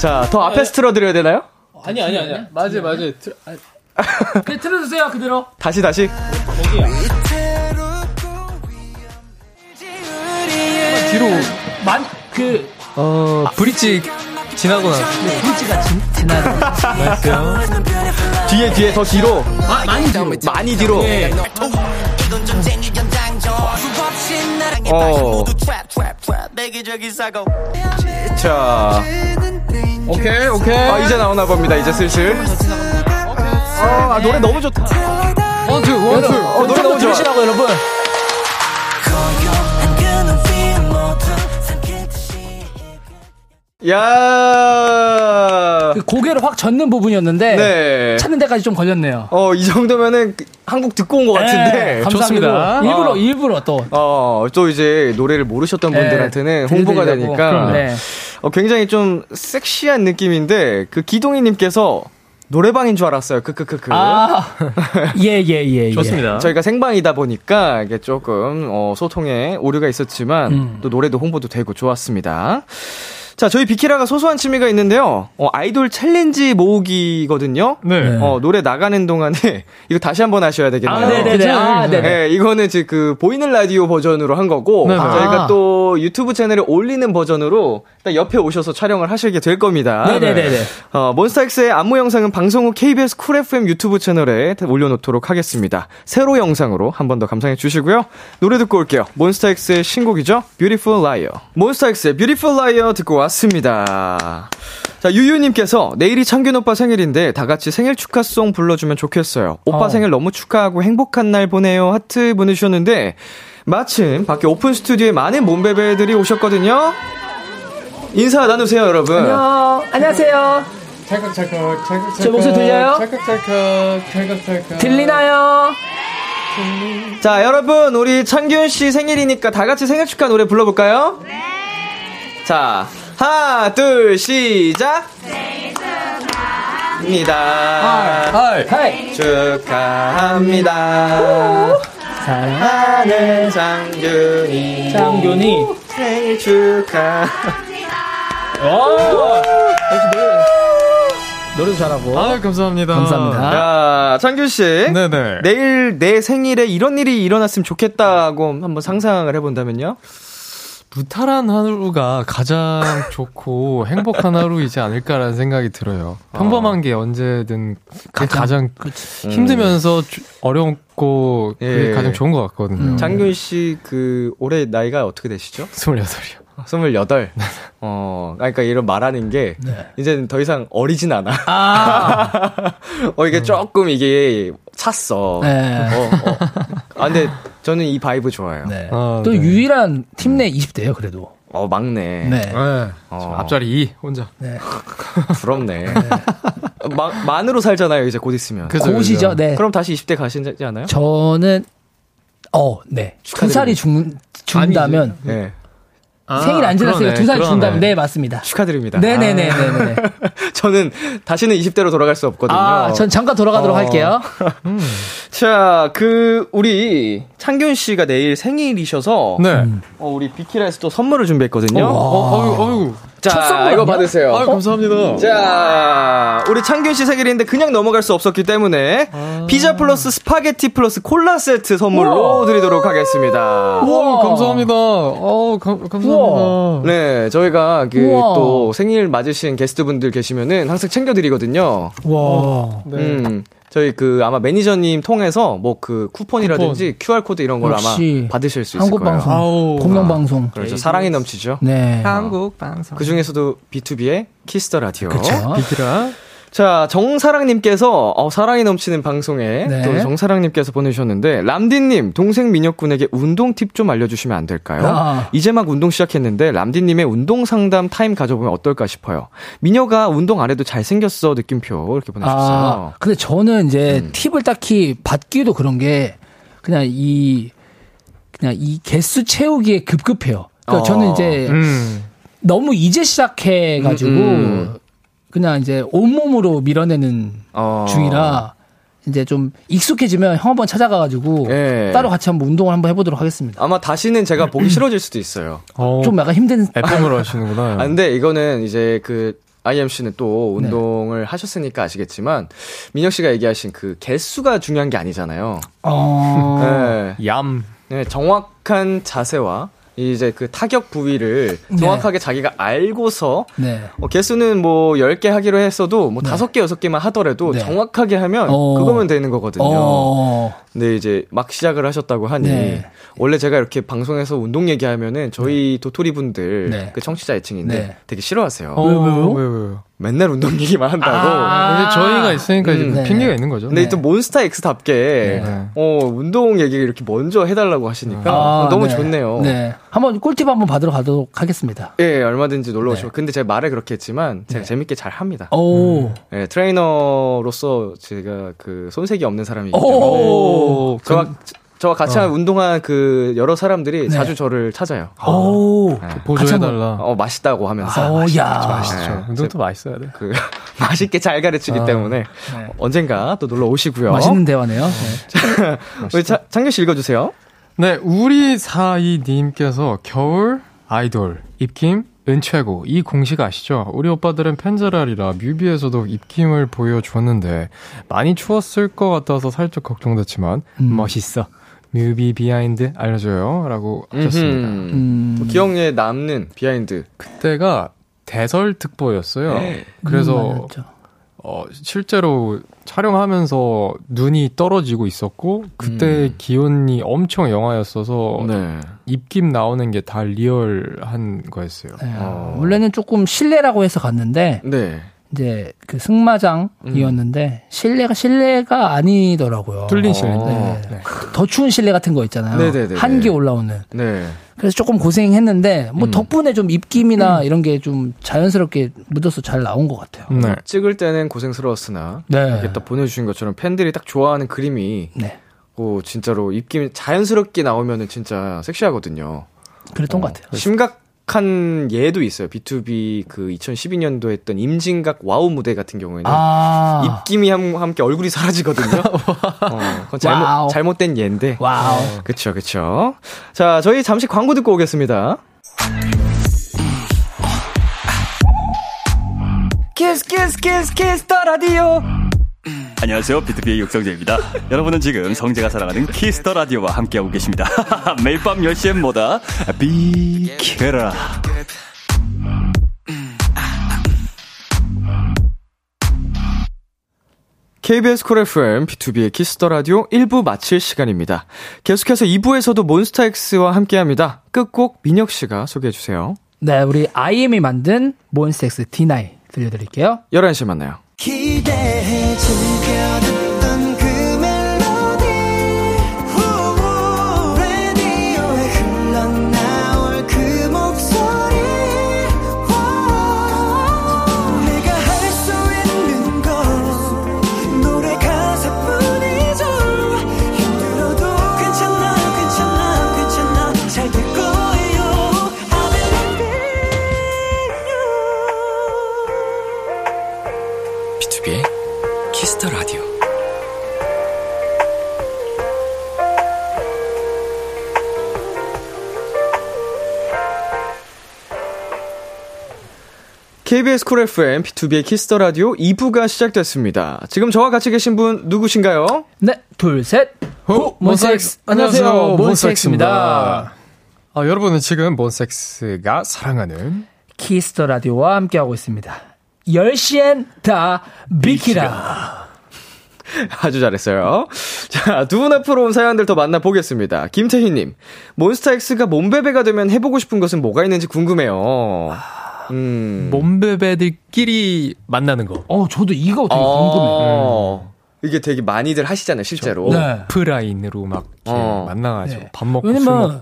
자, 더 앞에 서 틀어드려야 되나요? 아니, 아니, 아니. 맞아요, 맞아요. 그래, 틀어주세요, 그대로. 다시, 다시. 위험해 뒤로 만, 그, 어 브릿지 지나고 나서 브릿지가 진, 지나요. 뒤에, 뒤에, 더 뒤로. 아, 많이 뒤로. 많이 뒤로. 네. 어. 사고 자, 오케이 오케이 아, 이제 나오나 봅니다. 이제 슬슬. 아, 노래 너무 좋다. 원투 원투 어, 노래 너무 좋아. 들으시라고, 여러분. 야 그 고개를 확 젓는 부분이었는데. 네. 찾는 데까지 좀 걸렸네요. 어, 이 정도면은 그 한국 듣고 온 것 같은데. 네, 감사합니다. 좋습니다. 일부러, 어. 일부러 또. 어, 또 이제 노래를 모르셨던 네, 분들한테는 홍보가. 되니까. 네. 어, 굉장히 좀 섹시한 느낌인데, 그 기동이님께서 노래방인 줄 알았어요. 크크크크. 아, 예, 예, 예. 예. 좋습니다. 저희가 생방이다 보니까 이게 조금 어, 소통에 오류가 있었지만 음. 또 노래도 홍보도 되고 좋았습니다. 자, 저희 비키라가 소소한 취미가 있는데요. 어, 아이돌 challenge 모으기거든요. 네. 네. 어, 노래 나가는 동안에 이거 다시 한번 하셔야 되겠네요. 아, 네네네. 아, 네네. 네, 이거는 지금 그 보이는 라디오 버전으로 한 거고 네네. 저희가 아. 또 유튜브 채널에 올리는 버전으로 딱 옆에 오셔서 촬영을 하시게 될 겁니다. 네네네네. 어, 몬스타엑스의 안무 영상은 방송 후 KBS 쿨 FM 유튜브 채널에 올려놓도록 하겠습니다. 세로 영상으로 한 번 더 감상해 주시고요. 노래 듣고 올게요. 몬스타엑스의 신곡이죠. Beautiful Liar. 몬스타엑스의 Beautiful Liar 듣고 왔습니다. 자, 유유님께서 내일이 창균 오빠 생일인데 다 같이 생일 축하송 불러주면 좋겠어요. 오빠 어. 생일 너무 축하하고 행복한 날 보내요. 하트 보내주셨는데 마침 밖에 오픈 스튜디오에 많은 몸베베들이 오셨거든요. 인사 나누세요, 여러분. 안녕. 안녕하세요. 찰칵찰칵, 찰칵찰칵. 제 목소리 들려요? 찰칵찰칵, 찰칵찰칵. 들리나요? 자, 여러분, 우리 창균 씨 생일이니까 다 같이 생일 축하 노래 불러볼까요? 네. 자, 하나, 둘, 시작. 축하합니다. 축하합니다. 사랑하는 장균이 장균이. 생일 축하. 오! 역시 노래, 노래도 잘하고. 아, 감사합니다. 감사합니다. 자, 창균 씨. 네네. 내일 내 생일에 이런 일이 일어났으면 좋겠다고 한번 상상을 해본다면요? 무탈한 하루가 가장 좋고 행복한 하루이지 않을까라는 생각이 들어요. 평범한 게 언제든 그게 가장, 힘들면서 주- 어렵고 그게 예. 가장 좋은 것 같거든요. 장균 씨 그 올해 나이가 어떻게 되시죠? 28이요. 28. 어, 그러니까 이런 말하는 게 이제는 더 이상 어리진 않아. 아, 어 이게 조금 이게 찼어. 네. 어, 어. 아 근데 저는 이 vibe 좋아요. 네. 아, 또 네. 유일한 팀 내 20대예요, 그래도. 어 막내. 네. 네. 어. 앞자리 2 혼자. 네. 부럽네. 마, 만으로 살잖아요. 이제 곧 있으면. 그죠. 그죠. 네. 그럼 다시 20대 가시지 않아요? 저는 어, 네. 두 살이 준, 준다면 네. 생일 안 그러네, 두 살. 준다면 네, 맞습니다. 축하드립니다. 네네네네네. 아, 저는 다시는 20대로 돌아갈 수 없거든요. 아, 전 잠깐 돌아가도록 어. 할게요. 자, 그 우리 창균 씨가 내일 생일이셔서 네. 음. 어, 우리 비키라에서 또 선물을 준비했거든요. 어, 어유, 어유. 자, 첫 선물 이거? 받으세요. 아유, 감사합니다. 자, 우리 창균 씨 생일인데 그냥 넘어갈 수 없었기 때문에 피자 플러스 스파게티 플러스 콜라 세트 선물로 우와. 드리도록 하겠습니다. 오, 감사합니다. 어, 감, 감사합니다. 네, 저희가 그. 또 생일 맞으신 게스트분들 계시면은 항상 챙겨드리거든요. 와. 네. 음, 저희 그 아마 매니저님 통해서 뭐 그 쿠폰이라든지 QR 코드 이런 걸 아마 받으실 수 있을 한국 거예요. 방송, 아우. 공영 방송. 그렇죠. 사랑이 넘치죠. 네. 한국 방송. 그 중에서도 비투비의 키스 더 라디오. 그렇죠. 비키라. 자, 정사랑님께서, 어, 사랑이 넘치는 방송에, 네. 또 정사랑님께서 보내주셨는데, 람디님, 동생 민혁군에게 운동 팁 좀 알려주시면 안 될까요? 아. 이제 막 운동 시작했는데, 람디님의 운동 상담 타임 가져보면 어떨까 싶어요. 민혁아, 운동 안 해도 잘생겼어, 느낌표. 이렇게 보내주셨어요. 아, 근데 저는 이제 음. 팁을 딱히 받기도 그런 게 그냥 이 그냥 이 개수 채우기에 급급해요. 그러니까 어. 저는 이제 음. 너무 이제 시작해가지고 음, 음. 그냥 이제 온몸으로 밀어내는 어. 중이라 이제 좀 익숙해지면 형 한번 찾아가가지고 예. 따로 같이 한번 운동을 한번 해보도록 하겠습니다. 아마 다시는 제가 보기 싫어질 수도 있어요. 어, 좀 약간 힘든 FM으로 하시는구나. 아, 근데 이거는 이제 그, IMC는 또 네. 운동을 하셨으니까 아시겠지만, 민혁 씨가 얘기하신 그 개수가 중요한 게 아니잖아요. 어... 네. 얌. 네, 정확한 자세와 이제 그 타격 부위를 네. 정확하게 자기가 알고서 네. 어, 개수는 뭐 10개 하기로 했어도 뭐 네. 5개, 6개만 하더라도 네. 정확하게 하면 어. 그거면 되는 거거든요. 어... 근데 이제 막 시작을 하셨다고 하니 네. 원래 제가 이렇게 방송에서 운동 얘기하면은 저희 도토리 분들 네. 그 청취자 애칭인데 네. 되게 싫어하세요. 어, 왜요? 왜, 왜요? 맨날 운동 얘기만 한다고. 아. 이제 저희가 있으니까 이제 음. 네. 핑계가 있는 거죠. 근데 네. 또 몬스타 X답게 네. 어 운동 얘기 이렇게 먼저 해달라고 하시니까 아, 너무 네. 좋네요. 네. 한번 꿀팁 한번 받으러 가도록 하겠습니다. 예, 얼마든지 놀러 오시고. 네. 근데 제가 말을 그렇게 했지만 제가 네. 재밌게 잘 합니다. 오. 예, 트레이너로서 제가 그 손색이 없는 사람이기 때문에 오. 저와 저와 같이 한 운동한 그 여러 사람들이 네. 자주 저를 찾아요. 오. 네. 같이 한번- 보조해달라. 어 맛있다고 하면서 어, 야. 맛있죠. 운동도 맛있어야 돼. 그 맛있게 잘 가르치기 아. 때문에 네. 언젠가 또 놀러 오시고요. 맛있는 대화네요. 네. 우리 자, 창균 씨 읽어주세요. 네, 우리 사이님께서 겨울 아이돌 입김 은 최고 이 공식 아시죠? 우리 오빠들은 팬잘알이라 뮤비에서도 입김을 보여주었는데 많이 추웠을 것 같아서 살짝 걱정됐지만 음. 멋있어. 뮤비 behind 알려줘요. 라고 하셨습니다. 음. 뭐 기억에 남는 behind. 그때가 대설 특보였어요. 네. 그래서 음. 어, 실제로 촬영하면서 눈이 떨어지고 있었고 그때 음. 기온이 엄청 영하였어서 네. 입김 나오는 게 다 리얼한 거였어요. 네. 어. 원래는 조금 실내라고 해서 갔는데 네. 이제 그 승마장이었는데 실내가 실내가 아니더라고요. 뚫린 어. 실내. 네. 네. 더 추운 실내 같은 거 있잖아요. 네네네네. 한기 올라오는. 네. 그래서 조금 고생했는데 뭐 음. 덕분에 좀 입김이나 이런 게 좀 자연스럽게 묻어서 잘 나온 것 같아요. 네. 찍을 때는 고생스러웠으나 네. 이렇게 딱 보내주신 것처럼 팬들이 딱 좋아하는 그림이 네. 오, 진짜로 입김 자연스럽게 나오면은 진짜 섹시하거든요. 그랬던 어, 것 같아요. 심각한 예도 있어요. B2B 그 2012년도 했던 임진각 WOW 무대 같은 경우에는 아. 입김이 함, 함께 얼굴이 사라지거든요. 어, 그건 잘못, WOW. 잘못된 예인데. WOW. 그쵸, 그쵸. 자, 저희 잠시 광고 듣고 오겠습니다. 키스, 키스, 키스, 키스, 더 라디오. 안녕하세요. 비투비의 육성재입니다. 여러분은 지금 성재가 사랑하는 키스 더 라디오와 함께하고 계십니다. 매일 밤 10시엔 뭐다? 비키라. KBS 쿨 FM, 비투비의 키스 더 라디오 1부 마칠 시간입니다. 계속해서 2부에서도 몬스타엑스와 함께 합니다. 끝곡 민혁 씨가 소개해 주세요. 네, 우리 IM이 만든 몬스타엑스 Deny 들려드릴게요. 11시에 만나요. 기대해 즐 KBS 쿨 FM, BTOB의 키스 더 라디오 2부가 시작됐습니다. 지금 저와 같이 계신 분 누구신가요? 네, 둘, 셋. 호, 몬스타엑스. 안녕하세요. 몬스타엑스입니다. 아, 여러분은 지금 몬섹스가 사랑하는 키스 더 라디오와 함께하고 있습니다. 10시엔 다 비키라. 아주 잘했어요. 자, 두 분 앞으로 온 사연들 더 만나보겠습니다. 김태희님, 몬스타엑스가 몸베베가 되면 해보고 싶은 것은 뭐가 있는지 궁금해요. 음. 몸베베들끼리 만나는 거. 어, 저도 이거 되게 궁금해요. 어. 이게 되게 많이들 하시잖아요, 실제로. 네. 오프라인으로 막 이렇게 어. 만나가지고 네. 밥 먹고. 왜냐면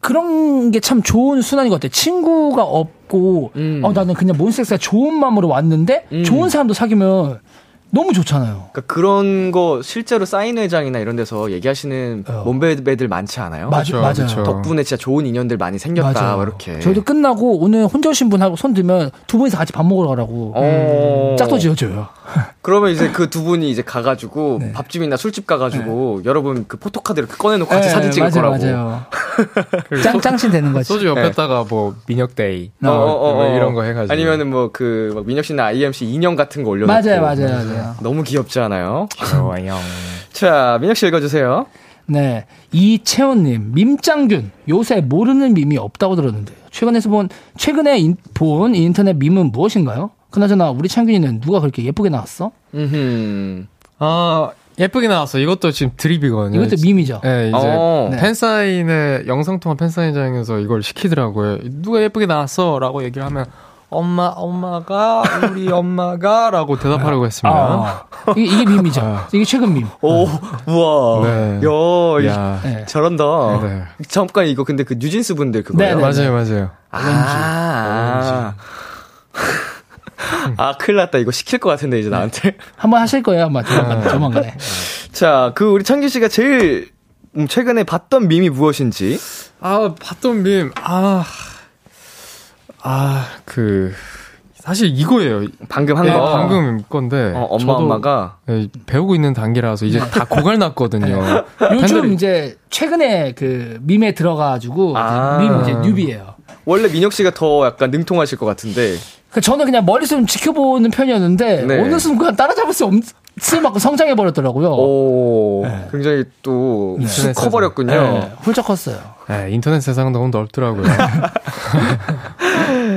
그런 게 참 좋은 순환인 것 같아요. 친구가 없고, 음. 어, 나는 그냥 몬스엑스가 좋은 마음으로 왔는데, 음. 좋은 사람도 사귀면 너무 좋잖아요. 그러니까 그런 거 실제로 사인회장이나 이런 데서 얘기하시는 어. 몸베베들 많지 않아요? 맞- 그쵸, 맞아요. 그쵸. 덕분에 진짜 좋은 인연들 많이 생겼다, 맞아요. 뭐 이렇게. 저희도 끝나고 오늘 혼자 오신 분하고 손 들면 두 분이서 같이 밥 먹으러 가라고 어. 짝도 지어줘요. 그러면 이제 그 두 분이 이제 가가지고 네. 밥집이나 술집 가가지고 여러분 그 포토카드 이렇게 꺼내놓고 같이 네, 사진 찍을 맞아요, 거라고. 맞아요. 짱, 짱친 되는 거지. 소주 옆에다가 뭐 민혁 day 어, 어, 뭐 이런 거 해가지고 아니면은 뭐 그 민혁 씨나 I.M 씨 인형 같은 거 올려놓고. 맞아요, 맞아요, 맞아요. 너무 귀엽지 않아요? 귀여워요. 자, 민혁 씨 읽어주세요. 네. 이채원님, 밈짱균. 요새 모르는 밈이 없다고 들었는데, 최근에서 본, 최근에 인- 본 인터넷 밈은 무엇인가요? 그나저나, 우리 창균이는 누가 그렇게 예쁘게 나왔어? 음. 아 예쁘게 나왔어. 이것도 지금 드립이거든요. 이것도 밈이죠? 네, 이제 어. 네. 팬사인회 영상통화 팬사인장에서 이걸 시키더라고요. 누가 예쁘게 나왔어 라고 얘기를 하면 엄마 엄마가 우리 엄마가 라고 대답하려고 했습니다. 아, 이게, 이게 밈이죠. 이게 최근 밈. 오, 우와. 네. 야, 이- 야, 네. 저런다. 네. 잠깐 이거 근데 그 뉴진스 분들 그거예요? 네, 네. 맞아요, 맞아요. 아. 아, 큰일 났다. 이거 시킬 것 같은데, 이제 나한테. 한번 하실 거예요, 아마 조만간에. 조만간에. 자, 그 우리 창기 씨가 제일 음, 최근에 봤던 밈이 무엇인지. 아 봤던 밈, 아, 아 그 사실 이거예요. 방금 한 네, 거. 방금 건데. 어, 엄마 엄마가 네, 배우고 있는 단계라서 이제 다 고갈 났거든요. 요즘 팬들이- 이제 최근에 그 밈에 들어가가지고 아. 밈 이제 뉴비예요. 원래 민혁 씨가 더 약간 능통하실 것 같은데 그 저는 그냥 머릿속 좀 지켜보는 편이었는데 네. 어느 순간 따라잡을 수 없을 만큼 성장해 버렸더라고요. 오 굉장히 또쑥 커버렸군요. 네, 훌쩍 컸어요. 네, 인터넷 세상 너무 넓더라고요.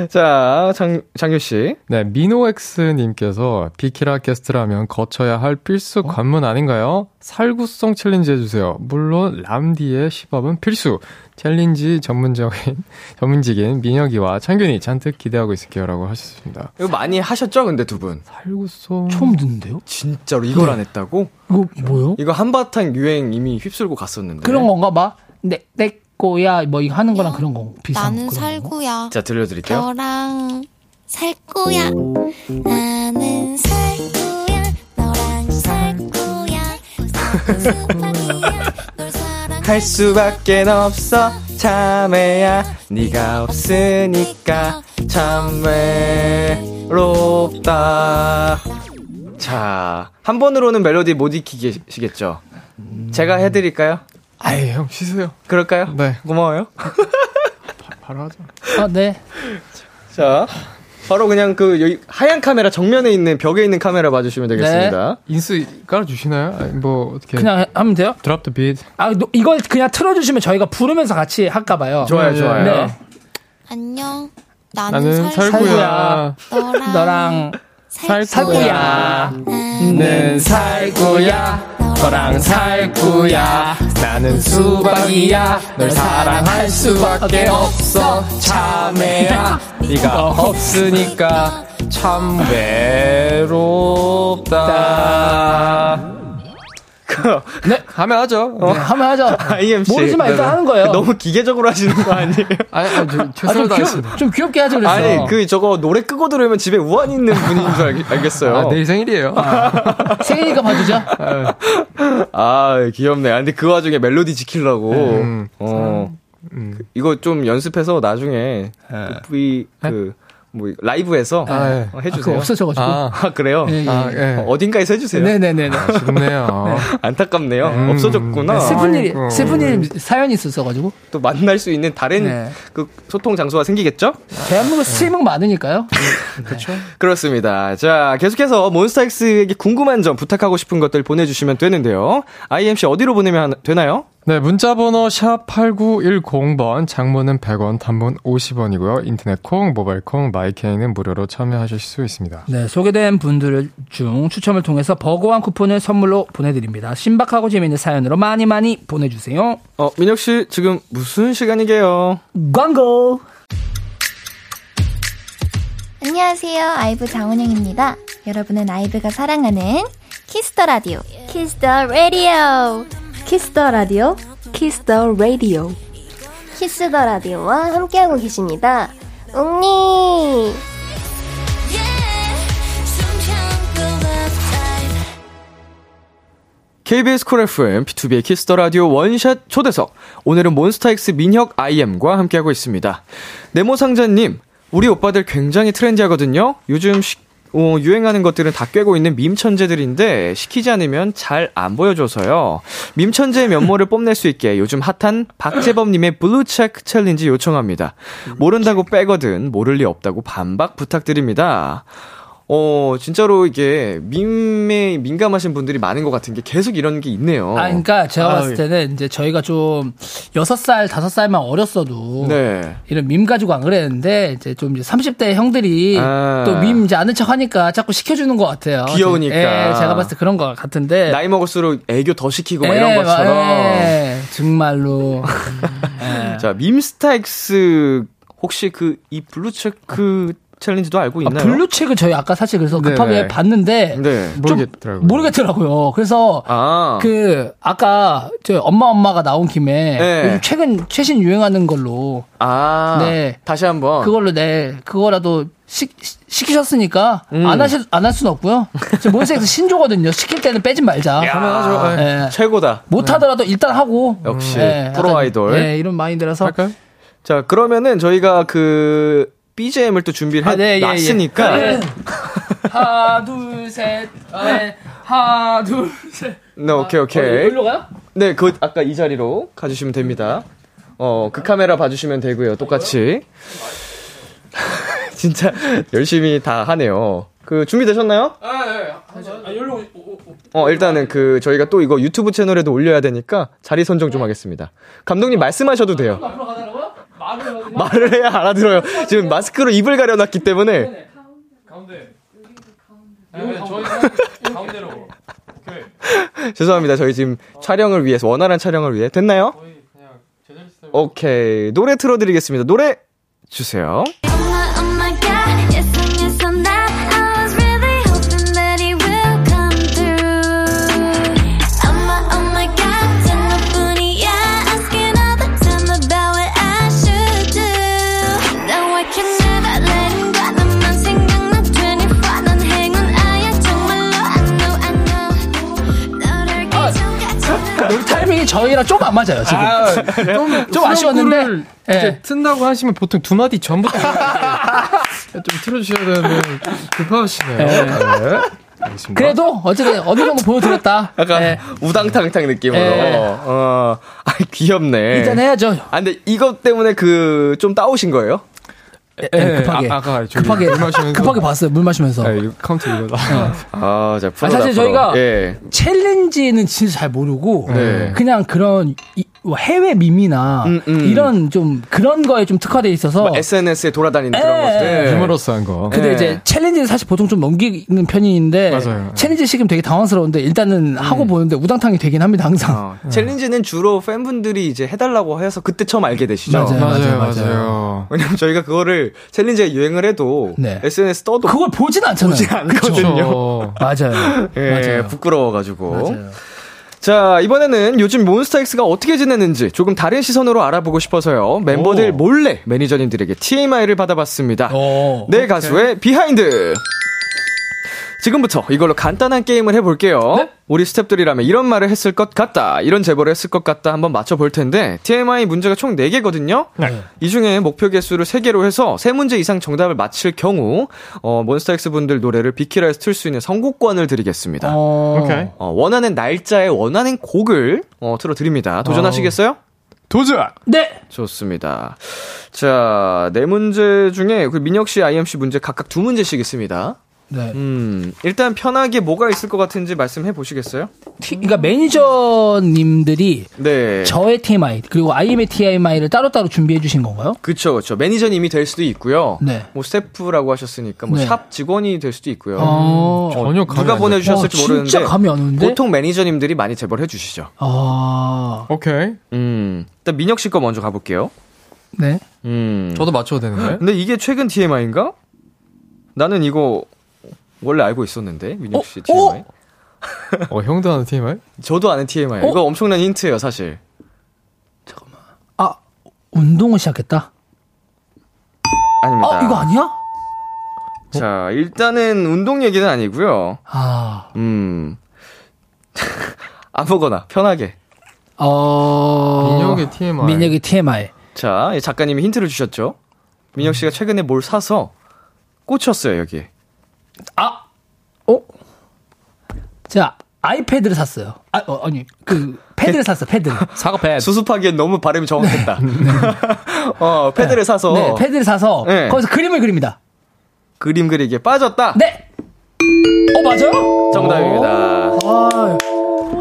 자 창, 창균 씨. 네, 미노엑스님께서 비키라 게스트라면 거쳐야 할 필수 관문 아닌가요? 살구 song 챌린지 해주세요. 물론 람디의 시범은 필수. 챌린지 전문적인 전문직인 민혁이와 창균이 잔뜩 기대하고 있을게요라고 하셨습니다. 이거 많이 하셨죠, 근데 두 분. 살구 song 처음 듣는데요? 진짜로 이걸 안 했다고? 이거 뭐요? 이거 한바탕 유행 이미 휩쓸고 갔었는데. 그런 건가 봐. 내, 내 거야 뭐 이거 하는 거랑 그런 거 비슷한 나는 그런 거. 살구야. 자, 들려드릴게요. 너랑 살 거야. 나는 살 거야. 너랑 살 거야. 사랑이야. 널 사랑. 할 수밖에 없어 참외야 네가 없으니까 참 외롭다 자 한 번으로는 멜로디 못 익히시겠죠 제가 해드릴까요 아예 형 쉬세요. 그럴까요 네. 고마워요 바 로 하자. 아, 네. 자 바로 그냥 그 여기 하얀 카메라 정면에 있는 벽에 있는 카메라 봐주시면 되겠습니다 inst 깔아주시나요? 아니, 뭐 어떻게 그냥 하면 돼요? Drop the beat. 아, 노- 이걸 그냥 틀어주시면 저희가 부르면서 같이 할까 봐요. 좋아요 네, 좋아요 네. 안녕. 나는, 나는 살 살구야. 너랑, 너랑 살 살구야. 나는 살구야. 너랑 살구야. 나는 수박이야. 널 사랑할 수밖에 없어. 참외야 네가 없으니까 참 외롭다. 네, 하면 하죠. 네, 하면 하죠. IMC 모르지만 일단 하는 거예요. 너무 기계적으로 하시는 거 아니에요 아니, 아니, 저 아, 좀, 최선을. 귀엽, 좀 귀엽게 하죠, 그래서. 아니 그 저거 노래 끄고 들으면 집에 우환 있는 분인 줄 알, 알겠어요 아, 내일 생일이에요. 생일이니까 봐주죠. 아, 귀엽네. 아, 근데 그 와중에 멜로디 지키려고. 음. 어. 음. 이거 좀 연습해서 나중에 V 그 뭐 라이브에서 아, 예. 어, 아, 해주세요. 없어져가지고. 아, 아, 그래요? 예, 예. 아, 예. 어, 어딘가에서 해주세요. 네네네네. 아쉽네요. 안타깝네요. 음. 없어졌구나. 슬픈 일이, 아이고. 슬픈 일 사연이 있었어가지고. 또 만날 수 있는 다른 네. 그 소통 장소가 생기겠죠? 대한민국 스트리밍 많으니까요. 그렇습니다. 자, 계속해서 몬스타엑스에게 궁금한 점, 부탁하고 싶은 것들 보내주시면 되는데요. IMC 어디로 보내면 되나요? 네, 문자번호 샵 8910번, 장문은 100원, 단문 50원이고요. 인터넷 콩, 모바일 콩, 마이케이는 무료로 참여하실 수 있습니다. 네, 소개된 분들 중 추첨을 통해서 버거왕 쿠폰을 선물로 보내드립니다. 신박하고 재미있는 사연으로 많이 많이 보내주세요. 어, 민혁씨, 지금 무슨 시간이게요? 광고! 안녕하세요. 아이브 장원영입니다. 여러분은 아이브가 사랑하는 키스터 라디오. 키스터 라디오. 키스더 라디오, 키스더 라디오. 키스더 라디오와 함께하고 계십니다. 웅니! KBS 쿨 FM, BTOB의 키스 더 라디오 원샷 초대석. 오늘은 몬스타엑스 민혁 I.M과 함께하고 있습니다. 네모상자님, 우리 오빠들 굉장히 트렌디하거든요? 요즘 시- 어, 유행하는 것들은 다 꿰고 있는 밈 천재들인데 시키지 않으면 잘 안 보여줘서요. 밈 천재의 면모를 뽐낼 수 있게 요즘 핫한 박재범님의 Blue Check 챌린지 요청합니다. 모른다고 빼거든 모를 리 없다고 반박 부탁드립니다. 어, 진짜로 이게 밈에 민감하신 분들이 많은 것 같은 게 계속 이런 게 있네요. 아, 그러니까 제가 아, 봤을 때는 이제 저희가 좀 여섯 살 다섯 살만 어렸어도 네. 이런 밈 가지고 안 그랬는데 이제 좀 이제 30대 형들이 아. 또 밈 이제 아는 척 하니까 자꾸 시켜주는 것 같아요. 귀여우니까. 예, 제가 봤을 때 그런 것 같은데. 나이 먹을수록 애교 더 시키고 막 예, 이런 것처럼. 예, 정말로. 예. 자, 밈스타엑스 혹시 그 이 Blue Check 챌린지도 알고 아, 있나요? Blue Check을 저희 아까 사실 그래서 네. 급하게 봤는데 네. 좀 모르겠더라고요. 모르겠더라고요. 그래서 아. 그 아까 저 엄마 엄마가 나온 김에 네. 요즘 최근 최신 유행하는 걸로 아. 네. 다시 한번. 그걸로 네 그거라도 시, 시, 키셨으니까 음. 안 하실 안 할 수는 없고요. 저 몬스타엑스 신조거든요. 시킬 때는 빼지 말자. 아, 예. 최고다. 못 하더라도 일단 하고 역시 예, 프로 아이돌. 예, 이런 마인드라서 할까요? 자, 그러면은 저희가 그 BGM을 또 준비를 아, 네, 예, 예. 해놨으니까. 네. 하나, 둘, 셋, 넷, 하나, 둘, 셋. 네, 오케이, 오케이. 어, 여기로 가요? 네, 그 아까 이 자리로 가주시면 됩니다. 어, 그 카메라 봐주시면 되고요. 똑같이. 진짜 열심히 다 하네요. 그 준비되셨나요? 아, 네. 아, 여기로, 어, 일단은 그 저희가 또 이거 유튜브 채널에도 올려야 되니까 자리 선정 좀 하겠습니다. 감독님 말씀하셔도 돼요. 말을 해야 되냐? 말을 해야 알아들어요. 지금 마스크로 입을 가려놨기 때문에. 가운데. 저희 가운데로. 오케이. 죄송합니다. 저희 지금 촬영을 위해서, 원활한 촬영을 위해. 됐나요? 오케이. 노래 틀어드리겠습니다. 노래 주세요. 저희랑 좀 안 맞아요, 지금. 좀, 좀 아쉬웠는데. 예. 튼다고 하시면 보통 두 마디 전부터 좀 틀어주셔야 되는데 급하시네요. 예. 네. 그래도 어쨌든 어느 정도 보여드렸다. 약간 예. 우당탕탕 느낌으로. 예. 어, 아 귀엽네. 일단 해야죠. 아, 근데 이것 때문에 그, 좀 따오신 거예요? 예, 예, 급하게. 아, 아까 저기 급하게. 물 마시면서 급하게 봤어요, 물 마시면서. 네, 이거 카운트 이거다. 아, 자. 아, 사실 저희가 예. 챌린지는 진짜 잘 모르고 네. 그냥 그런 이- 뭐 해외 밈이나 음, 음. 이런 좀 그런 거에 좀 특화돼 있어서 뭐 SNS에 돌아다니는 그런 예. 것들. 유머러스한 거. 근데 네. 이제 챌린지는 사실 보통 좀 넘기는 편인데 맞아요. 챌린지 시키면 되게 당황스러운데 일단은 하고 보는데 우당탕이 되긴 합니다 항상. 어, 챌린지는 주로 팬분들이 이제 해달라고 해서 그때 처음 알게 되시죠. 맞아요. 맞아요, 맞아요. 맞아요. 왜냐면 저희가 그거를 챌린지가 유행을 해도 네. SNS 떠도 그걸 보진 않잖아요. 보지 않거든요. 맞아요. 예, 맞아요. 부끄러워가지고. 맞아요. 자, 이번에는 요즘 몬스타엑스가 어떻게 지내는지 조금 다른 시선으로 알아보고 싶어서요. 멤버들 오. 몰래 매니저님들에게 TMI를 받아봤습니다. 오, 내 가수의 비하인드. 지금부터 이걸로 간단한 게임을 해볼게요. 우리 스탭들이라면 이런 말을 했을 것 같다, 이런 제보를 했을 것 같다 한번 맞춰볼 텐데, TMI 문제가 총 4개거든요? 이 중에 목표 개수를 3개로 해서 3문제 이상 정답을 맞힐 경우, 어, 몬스타엑스 분들 노래를 비키라에서 틀 수 있는 선곡권을 드리겠습니다. 어, 어, 오케이. 원하는 날짜에 원하는 곡을 어, 틀어드립니다. 도전하시겠어요? 도전! 네. 좋습니다. 자, 네 문제 중에 그 민혁 씨, IM 씨 문제 각각 두 문제씩 있습니다. 네. 음, 일단 편하게 뭐가 있을 것 같은지 말씀해 보시겠어요? 티- 그러니까 매니저님들이 네. 저의 TMI 그리고 IM의 TMI를 따로따로 준비해 주신 건가요? 그쵸, 그쵸. 매니저님이 될 수도 있고요. 네. 뭐 스태프라고 하셨으니까 뭐 네. 샵 직원이 될 수도 있고요. 어, 전혀 감이 누가 안 보내주셨을지 와, 모르는데 진짜 감이 안 오는데? 보통 매니저님들이 많이 제보를 해주시죠. 아, 오케이. 음, 일단 민혁 씨 거 먼저 가볼게요. 네. 음, 저도 맞춰도 되는 거예요? 근데 이게 최근 TMI인가? 나는 이거 원래 알고 있었는데 민혁 씨 어? TMI. 어, 형도 하는 TMI? 저도 아는 TMI. 어? 이거 엄청난 힌트예요, 사실. 아, 운동을 시작했다? 아닙니다. 아, 이거 아니야? 자, 일단은 운동 얘기는 아니고요. 아, 음. 아무거나 편하게. 어. 민혁의 TMI. 민혁의 TMI. 자, 이 작가님이 힌트를 주셨죠. 민혁 씨가 최근에 뭘 사서 꽂혔어요, 여기에. 아, 어? 자, 아이패드를 샀어요. 아, 어, 아니, 그, 패드를 샀어, 패드. 사과 패드. 수습하기엔 너무 발음이 정확했다. 어, 패드를 사서 네, 패드를 사서, 네. 거기서 그림을 그립니다. 그림 그리기에 빠졌다. 네! 어, 맞아요? 정답입니다. 아,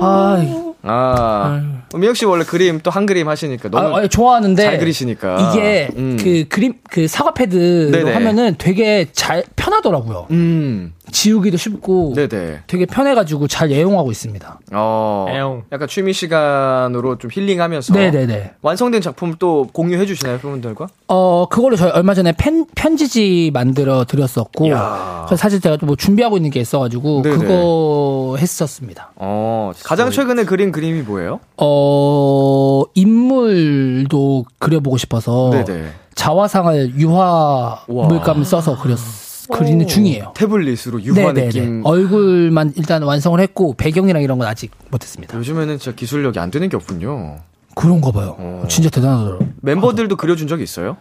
아, 아, 민혁 씨 원래 그림 또 한 그림 하시니까 너무 아, 아, 좋아하는데. 잘 그리시니까. 이게, 음. 그 그림, 그 사과 패드로 네네. 하면은 되게 잘, 편하더라고요. 음, 지우기도 쉽고. 네네. 되게 편해가지고 잘 애용하고 있습니다. 어, 애용. 약간 취미 시간으로 좀 힐링하면서 네네네. 완성된 작품 또 공유해 주시나요, 팬분들과? 어, 그걸로 저희 얼마 전에 pen, 편지지 만들어 드렸었고, 사실 제가 또 뭐 준비하고 있는 게 있어가지고, 네네. 그거 했었습니다. 어, 가장 최근에 그린 그림이 뭐예요? 어, 인물도 그려보고 싶어서, 네네. 자화상을 유화 우와. 물감을 써서 그렸, 그리는 중이에요. 태블릿으로 유화 네네네. 느낌. 얼굴만 일단 완성을 했고, 배경이랑 이런 건 아직 못했습니다. 요즘에는 진짜 기술력이 안 되는 게 없군요. 그런가 봐요. 어. 진짜 대단하더라고요. 멤버들도 그려준 적이 있어요?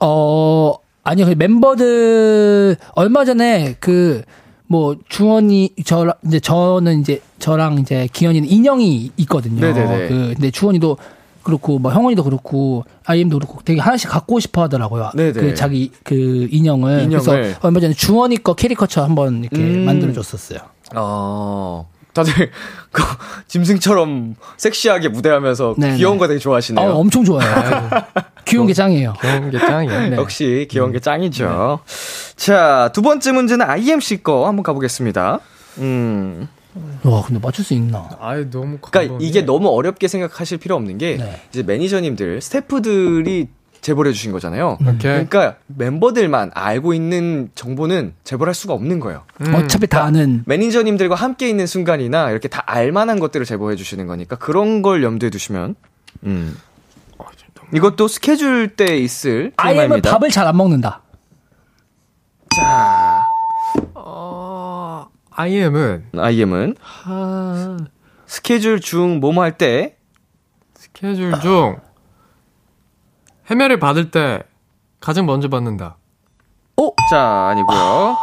어, 아니요, 그 멤버들 얼마 전에 그 뭐 주원이 저 이제 저는 이제 저랑 이제 기현이는 인형이 있거든요. 네네네. 그 근데 주원이도 그렇고 뭐 형원이도 그렇고 아이엠도 그렇고 되게 하나씩 갖고 싶어 하더라고요. 네네. 그 자기 그 인형을. 인형을. 그래서 얼마 전에 주원이 거 캐리커처 한번 이렇게 음. 만들어 줬었어요. 어. 다들 그 짐승처럼 섹시하게 무대하면서 네네. 귀여운 거 되게 좋아하시네요. 아, 엄청 좋아요. 귀여운 게 짱이에요. 귀여운 게 짱이에요. 네. 역시 귀여운 게 짱이죠. 자, 두 번째 문제는 IMC 거 한번 가보겠습니다. 음. 와, 근데 맞출 수 있나? 아이 너무 그러니까 이게 너무 어렵게 생각하실 필요 없는 게 네. 이제 매니저님들, 스태프들이 제보를 해주신 거잖아요. 음. 오케이. 그러니까 멤버들만 알고 있는 정보는 제보를 할 수가 없는 거예요. 어차피 다 아는. 매니저님들과 함께 있는 순간이나 이렇게 다 알만한 것들을 제보해 주시는 거니까 그런 걸 염두에 두시면 음. 이것도 스케줄 때 있을 아이엠은. 밥을 잘 안 먹는다. 자, 어, IM은 IM은 스케줄 중 뭐뭐 할 때 스케줄 중 해매를 받을 때 가장 먼저 받는다. 자, 아니고요.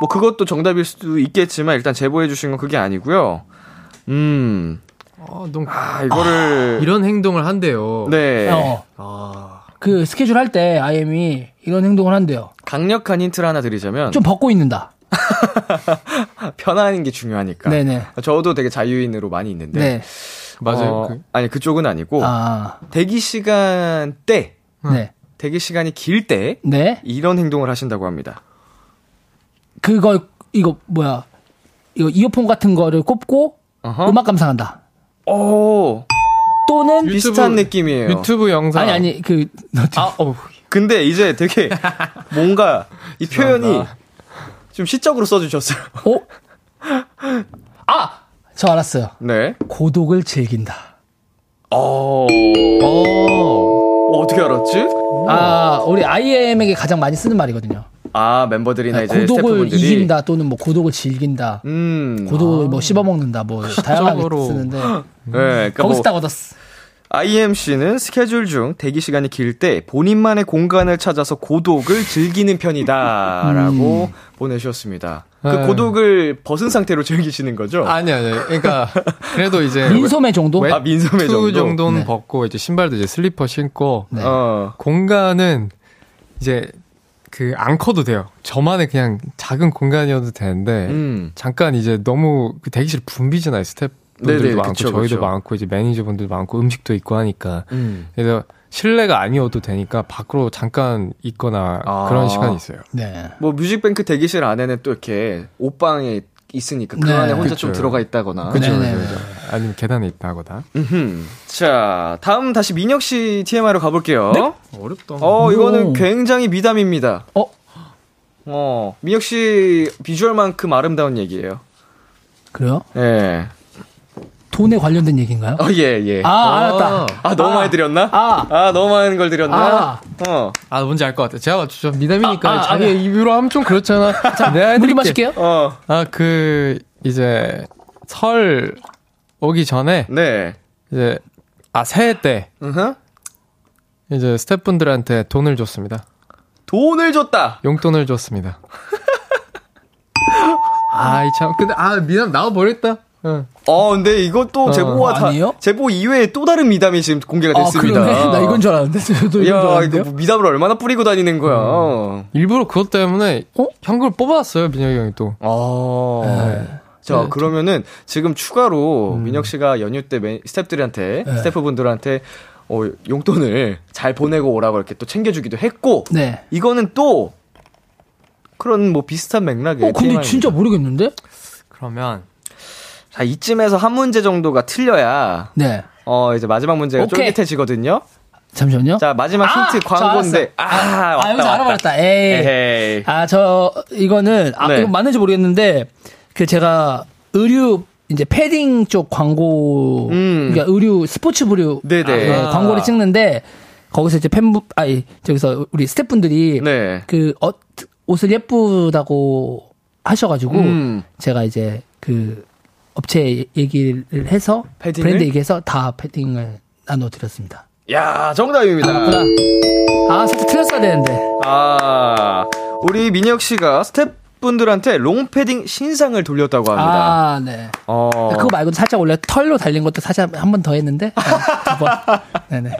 뭐 그것도 정답일 수도 있겠지만 일단 제보해 주신 건 그게 아니고요. 음. 아, 너무 아, 이거를 이런 행동을 한대요. 네. 어. 아, 그 스케줄 할때 아이엠이 이런 행동을 한대요. 강력한 힌트를 하나 드리자면 좀 벗고 있는다. 편안한 게 중요하니까. 네네. 저도 되게 자유인으로 많이 있는데. 네. 맞아요. 어, 그- 아니 그쪽은 아니고 아, 대기 시간 때 네. 대기 시간이 길 때 네. 이런 행동을 하신다고 합니다. 그거, 이거, 뭐야. 이거 이어폰 같은 거를 꼽고 어허. 음악 감상한다. 오 또는, 유튜브- 비슷한 느낌이에요. 유튜브 영상. 아니, 아니, 그, 아, 어. 근데 이제 되게 뭔가 이 표현이 좀 시적으로 써주셨어요. 어? 아! 저 알았어요. 네. 고독을 즐긴다. 어. 어. 어떻게 알았지? 아, 우리 IM에게 가장 많이 쓰는 말이거든요. 아 멤버들이나 이제 고독을 스태프분들이 이긴다 또는 뭐 고독을 즐긴다. 음. 고독을 뭐 씹어먹는다 뭐 다양하게. 쓰는데 네. 그러니까 거기서 뭐 딱 얻었어. IMC는 스케줄 중 대기 시간이 길 때 본인만의 공간을 찾아서 고독을 즐기는 편이다라고 보내주셨습니다. 그 네. 고독을 벗은 상태로 즐기시는 거죠? 아니 아니. 그러니까 그래도 이제 민소매 정도? 아, 민소매 정도? 정도는 네. 벗고 이제 신발도 이제 슬리퍼 신고 네. 어. 공간은 이제 그 안 커도 돼요. 저만의 그냥 작은 공간이어도 되는데 음. 잠깐 이제 너무 그 대기실 붐비잖아요. 스태프분들도 네네, 많고 그쵸, 저희도 그쵸. 많고 이제 매니저분들도 많고 음식도 있고 하니까 음. 그래서 실내가 아니어도 되니까 밖으로 잠깐 있거나 아. 그런 시간이 있어요. 네. 뭐 뮤직뱅크 대기실 안에는 또 이렇게 옷방에 있으니까 그 네. 안에 혼자 그쵸. 좀 들어가 있다거나. 그죠, 네네. 그죠, 그죠. 아니면 계단에 있다거나. 음흠. 자, 다음 다시 민혁 씨 TMI로 가볼게요. 어렵다. 어, 이거는 오. 굉장히 미담입니다. 어? 어, 민혁 씨 비주얼만큼 아름다운 얘기예요. 그래요? 예. 돈에 관련된 얘기인가요? 어, 예, 예. 아, 알았다. 아, 너무 많이 드렸나? 아. 아, 너무 많은 걸 드렸나? 아. 어, 아, 뭔지 알 것 같아. 제가 맞추죠. 미담이니까 아, 아, 자기 아, 입으로 하면 좀 그렇잖아. 자, 내가 해드릴게. 마실게요. 어, 아, 그, 이제, 설 오기 전에, 네. 이제, 아, 새해 때. 이제 스태프분들한테 돈을 줬습니다. 돈을 줬다. 용돈을 줬습니다. 아이, 참. 근데, 아, 미담 나와 버렸다. 응. 어, 근데 이것도 어, 제보와 다, 아니에요? 제보 이외에 또 다른 미담이 지금 공개가 아, 됐습니다. 그러네? 나 이건 줄 알았는데. 저도 이건 줄 야, 알았는데요. 이거 뭐 미담을 얼마나 뿌리고 다니는 거야. 일부러 그것 때문에, 어? 현금을 뽑아왔어요, 민혁이 형이 또. 아. 자, 네. 그러면은 지금 추가로 민혁 씨가 연휴 때 매- 스태프들한테, 네. 스태프분들한테 어, 용돈을 잘 보내고 오라고 이렇게 또 챙겨주기도 했고, 네. 이거는 또 그런 뭐 비슷한 맥락의 어, 근데 TMI 입니다. 진짜 모르겠는데? 그러면, 자, 이쯤에서 한 문제 정도가 틀려야 네. 어, 이제 마지막 문제가 오케이. 쫄깃해지거든요. 잠시만요. 자, 마지막 아, 힌트 저 광고인데. 아, 아, 왔다, 여기서 왔다. 알아버렸다. 에이. 에헤이. 아, 저, 이거는, 아, 네. 이거 맞는지 모르겠는데, 그 제가 의류, 이제 패딩 쪽 광고, 음. 그러니까 의류, 스포츠 부류 네네. 아, 광고를 찍는데, 거기서 이제 팬분, 아니, 저기서 우리 스태프분들이 네. 그, 어, 옷을 예쁘다고 하셔가지고, 음. 제가 이제 그 업체 얘기를 해서, 패딩을? 브랜드 얘기해서 다 패딩을 나눠드렸습니다. 야, 정답입니다. 아, 살짝 틀렸어야 되는데. 아, 우리 민혁 씨가 스태프분들한테 롱패딩 신상을 돌렸다고 합니다. 아, 네. 어. 그거 말고도 살짝 원래 털로 달린 것도 살짝 한 번 더 했는데. 네, 두 번. 네네.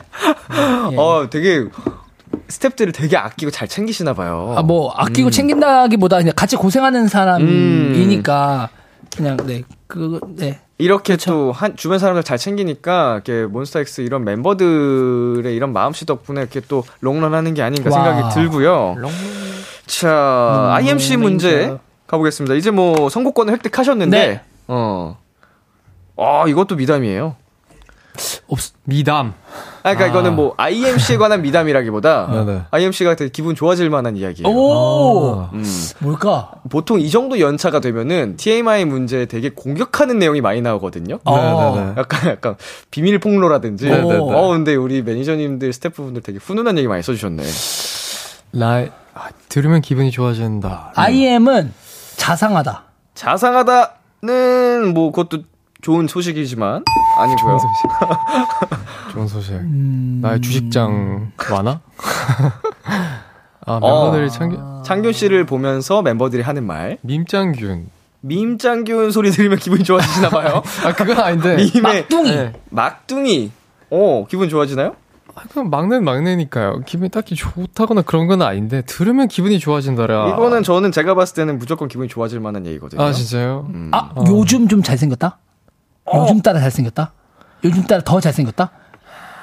예. 어, 되게 스태프들을 되게 아끼고 잘 챙기시나 봐요. 아, 뭐, 아끼고 챙긴다기보다 그냥 같이 고생하는 사람이니까, 그냥, 네, 그, 네. 이렇게 또한 주변 사람들 잘 챙기니까 이렇게 몬스타엑스 이런 멤버들의 이런 마음씨 덕분에 이렇게 또 롱런하는 게 아닌가 와. 생각이 들고요. 자, IMC 문제 가보겠습니다. 이제 뭐 선곡권을 획득하셨는데, 네. 어, 아 이것도 미담이에요. 없, 미담. 아, 그러니까 이거는 뭐 IMC에 관한 미담이라기보다 네네. IMC가 되게 기분 좋아질 만한 이야기예요. 오! 음. 뭘까? 보통 이 정도 연차가 되면은 TMI 문제에 되게 공격하는 내용이 많이 나오거든요. 어. 네네네. 약간 약간 비밀 폭로라든지. 네네네. 어 근데 우리 매니저님들 스태프분들 되게 훈훈한 얘기 많이 써주셨네. 라이, 아, 들으면 기분이 좋아진다. IM은 자상하다. 자상하다는 뭐 그것도 좋은 소식이지만 아니고요. 좋은 소식. 음. 나의 주식장 많아? 아, 멤버들이 챙겨, 창균 씨를 보면서 멤버들이 하는 말. 밈짱균. 밈짱균 소리 들으면 기분이 좋아지시나 봐요. 아, 그건 아닌데. 밈의 막둥이. 네. 막둥이. 어 기분 좋아지나요? 아, 그건 막내는 막내니까요. 기분이 딱히 좋다거나 그런 건 아닌데, 들으면 기분이 좋아진다라. 이거는 저는 제가 봤을 때는 무조건 기분이 좋아질 만한 얘기거든요. 아, 진짜요? 음. 아, 요즘 좀 잘생겼다? 요즘 따라 잘생겼다? 요즘 따라 더 잘생겼다?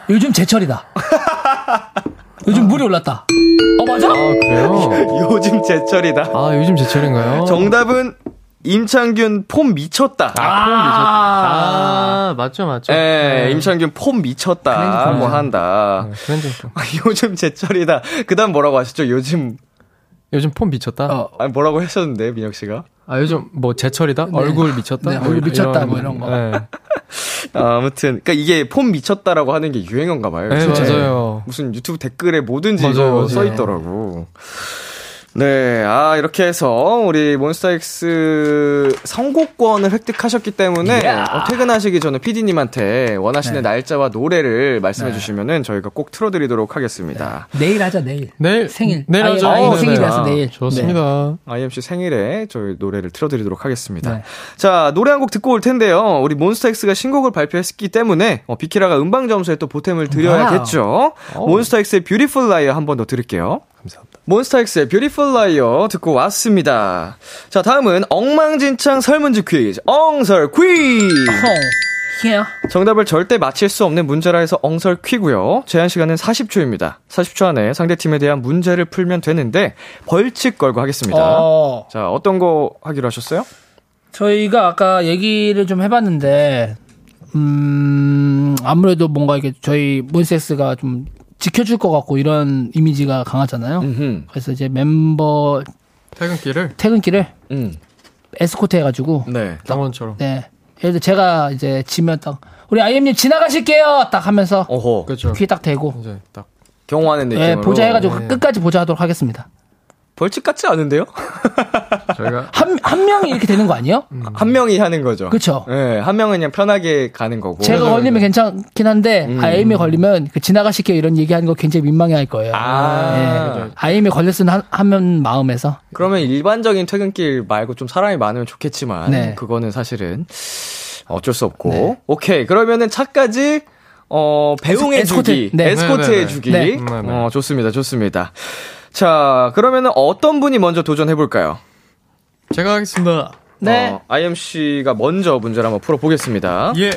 요즘 제철이다. 요즘 물이 올랐다. 어, 맞아? 아, 그래요? 요즘 제철이다. 아, 요즘 제철인가요? 정답은 임창균 폼 미쳤다. 아, 맞죠, 맞죠. 예, 임창균 폼 미쳤다. 뭐 한다. 네, 클렌징 폼. 아, 요즘 제철이다. 그 다음 뭐라고 하셨죠? 요즘 요즘 폼 미쳤다? 어. 아니 뭐라고 하셨는데 민혁 씨가? 아, 요즘 뭐 제철이다? 얼굴 미쳤다? 네, 얼굴 미쳤다, 뭐 이런 거. 네, 아, 아무튼 그러니까 이게 폼 미쳤다라고 하는 게 유행어인가 봐요. 네. 맞아요. 무슨 유튜브 댓글에 뭐든지 맞아요, 이거 맞아요. 써 있더라고. 네, 아 이렇게 해서 우리 몬스타엑스 선곡권을 획득하셨기 때문에 어, 퇴근하시기 전에 PD님한테 원하시는 네. 날짜와 노래를 말씀해 주시면은 저희가 꼭 틀어드리도록 하겠습니다. 내일 하자, 내일. 내일. 생일. 내일 아이, 하죠. 아이 네네. 생일이라서 아, 내일. 좋습니다. IMC 생일에 저희 노래를 틀어드리도록 하겠습니다. 네. 자, 노래 한 곡 듣고 올 텐데요. 우리 몬스타엑스가 신곡을 발표했기 때문에 어, 비키라가 음방 점수에 또 보탬을 드려야겠죠. 몬스타엑스의 Beautiful Liar 한 번 더 들을게요. 몬스타엑스의 Beautiful Liar 듣고 왔습니다. 자, 다음은 엉망진창 설문지 퀴즈. 엉설 퀴즈! 어. 정답을 절대 맞힐 수 없는 문제라 해서 엉설 퀴고요. 제한 시간은 40초입니다. 40초 안에 상대팀에 대한 문제를 풀면 되는데 벌칙 걸고 하겠습니다. 어, 자, 어떤 거 하기로 하셨어요? 저희가 아까 얘기를 좀 해봤는데, 음, 아무래도 뭔가 이게 저희 몬스엑스가 좀 지켜줄 것 같고 이런 이미지가 강하잖아요. 음흠. 그래서 이제 멤버 퇴근길을 퇴근길을 음. 에스코트 해가지고, 네. 장원처럼. 네. 예를 들어 제가 이제 지면 딱, 우리 아이엠님 지나가실게요! 딱 하면서 어허. 그렇죠. 귀에 딱 대고, 이제 딱. 경호하는 느낌으로. 예, 보자 해가지고 네. 끝까지 보자 하도록 하겠습니다. 벌칙 같지 않은데요? 저희가 한, 한 명이 이렇게 되는 거 아니에요? 한 명이 하는 거죠. 그쵸. 예, 한 명은 그냥 편하게 가는 거고. 제가 걸리면 괜찮긴 한데, 음. 아이엠이 걸리면 그 지나가실게요 이런 얘기하는 거 굉장히 민망해 할 거예요. 아. 예. 아이엠이 걸렸으면 하- 하면 마음에서. 그러면 일반적인 퇴근길 말고 좀 사람이 많으면 좋겠지만 네. 그거는 사실은 어쩔 수 없고. 오케이. 그러면은 차까지 어 배웅해 에스코트. 주기. 네. 에스코트 네, 네, 해 네. 주기. 네. 네, 네. 어 좋습니다. 좋습니다. 자, 그러면은 어떤 분이 먼저 도전해 볼까요? 제가 하겠습니다. 네. 어, IMC가 먼저 문제를 한번 풀어 보겠습니다. 예.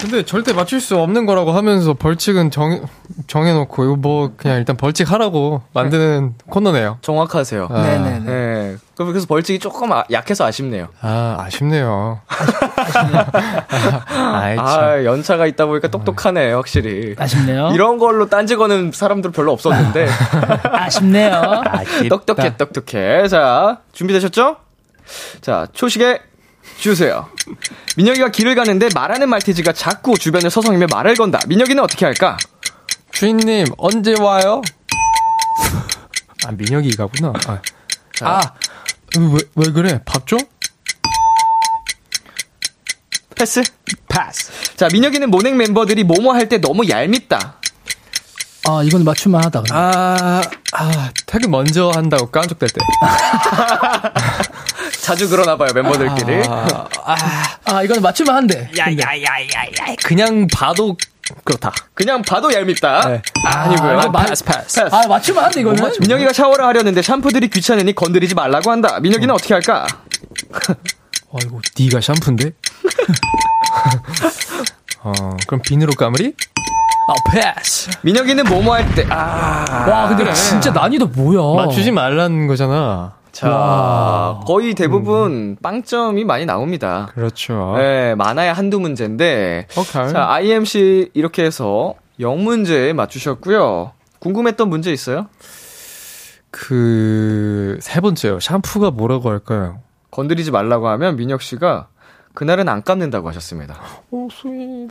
근데 절대 맞출 수 없는 거라고 하면서 벌칙은 정, 정해놓고, 이거 뭐, 그냥 일단 벌칙 하라고 만드는 코너네요. 정확하세요. 아. 네네네. 예. 그래서 벌칙이 조금 아- 약해서 아쉽네요. 아, 아쉽네요. 아이, 참. 아, 연차가 있다 보니까 똑똑하네, 확실히. 아쉽네요. 이런 걸로 딴지 거는 사람들 별로 없었는데. 아쉽네요. 똑똑해, 똑똑해. 자, 준비되셨죠? 자, 초식에 주세요. 민혁이가 길을 가는데 말하는 말티즈가 자꾸 주변을 서성이며 말을 건다. 민혁이는 어떻게 할까? 주인님, 언제 와요? 아, 민혁이가구나. 아, 아 왜, 왜 그래? 밥 줘? 패스? 패스. 자, 민혁이는 모넥 멤버들이 뭐뭐 할 때 너무 얄밉다. 아, 이건 맞춤만 하다. 그럼. 아, 아, 퇴근 먼저 한다고 깐족될 때. 자주 그러나 봐요, 멤버들끼리. 아, 아, 아, 이건 맞춤만 한대. 야야야야야. 그냥 봐도 그렇다. 그냥 봐도 얄밉다. 네. 아 니고요. 이거 맞- 패스 패스. 아, 맞춤만 한대, 이거는. 민혁이가 샤워를 하려는데 샴푸들이 귀찮으니 건드리지 말라고 한다. 민혁이는 어 떻게 할까? 아이고, 네가 샴푸인데? 어, 그럼 비누로 까무리? 아, 패스. 민혁이는 뭐뭐 할 때, 아. 와, 근데 진짜 난이도 뭐야. 맞추지 말라는 거잖아. 자, 거의 대부분 빵점이 많이 나옵니다. 그렇죠. 네, 많아야 한두 문제인데. 오케이. 자, IMC 이렇게 해서 0문제 맞추셨고요. 궁금했던 문제 있어요? 그, 세 번째요. 샴푸가 뭐라고 할까요? 건드리지 말라고 하면 민혁 씨가 그날은 안 깎는다고 하셨습니다. 오, sweet.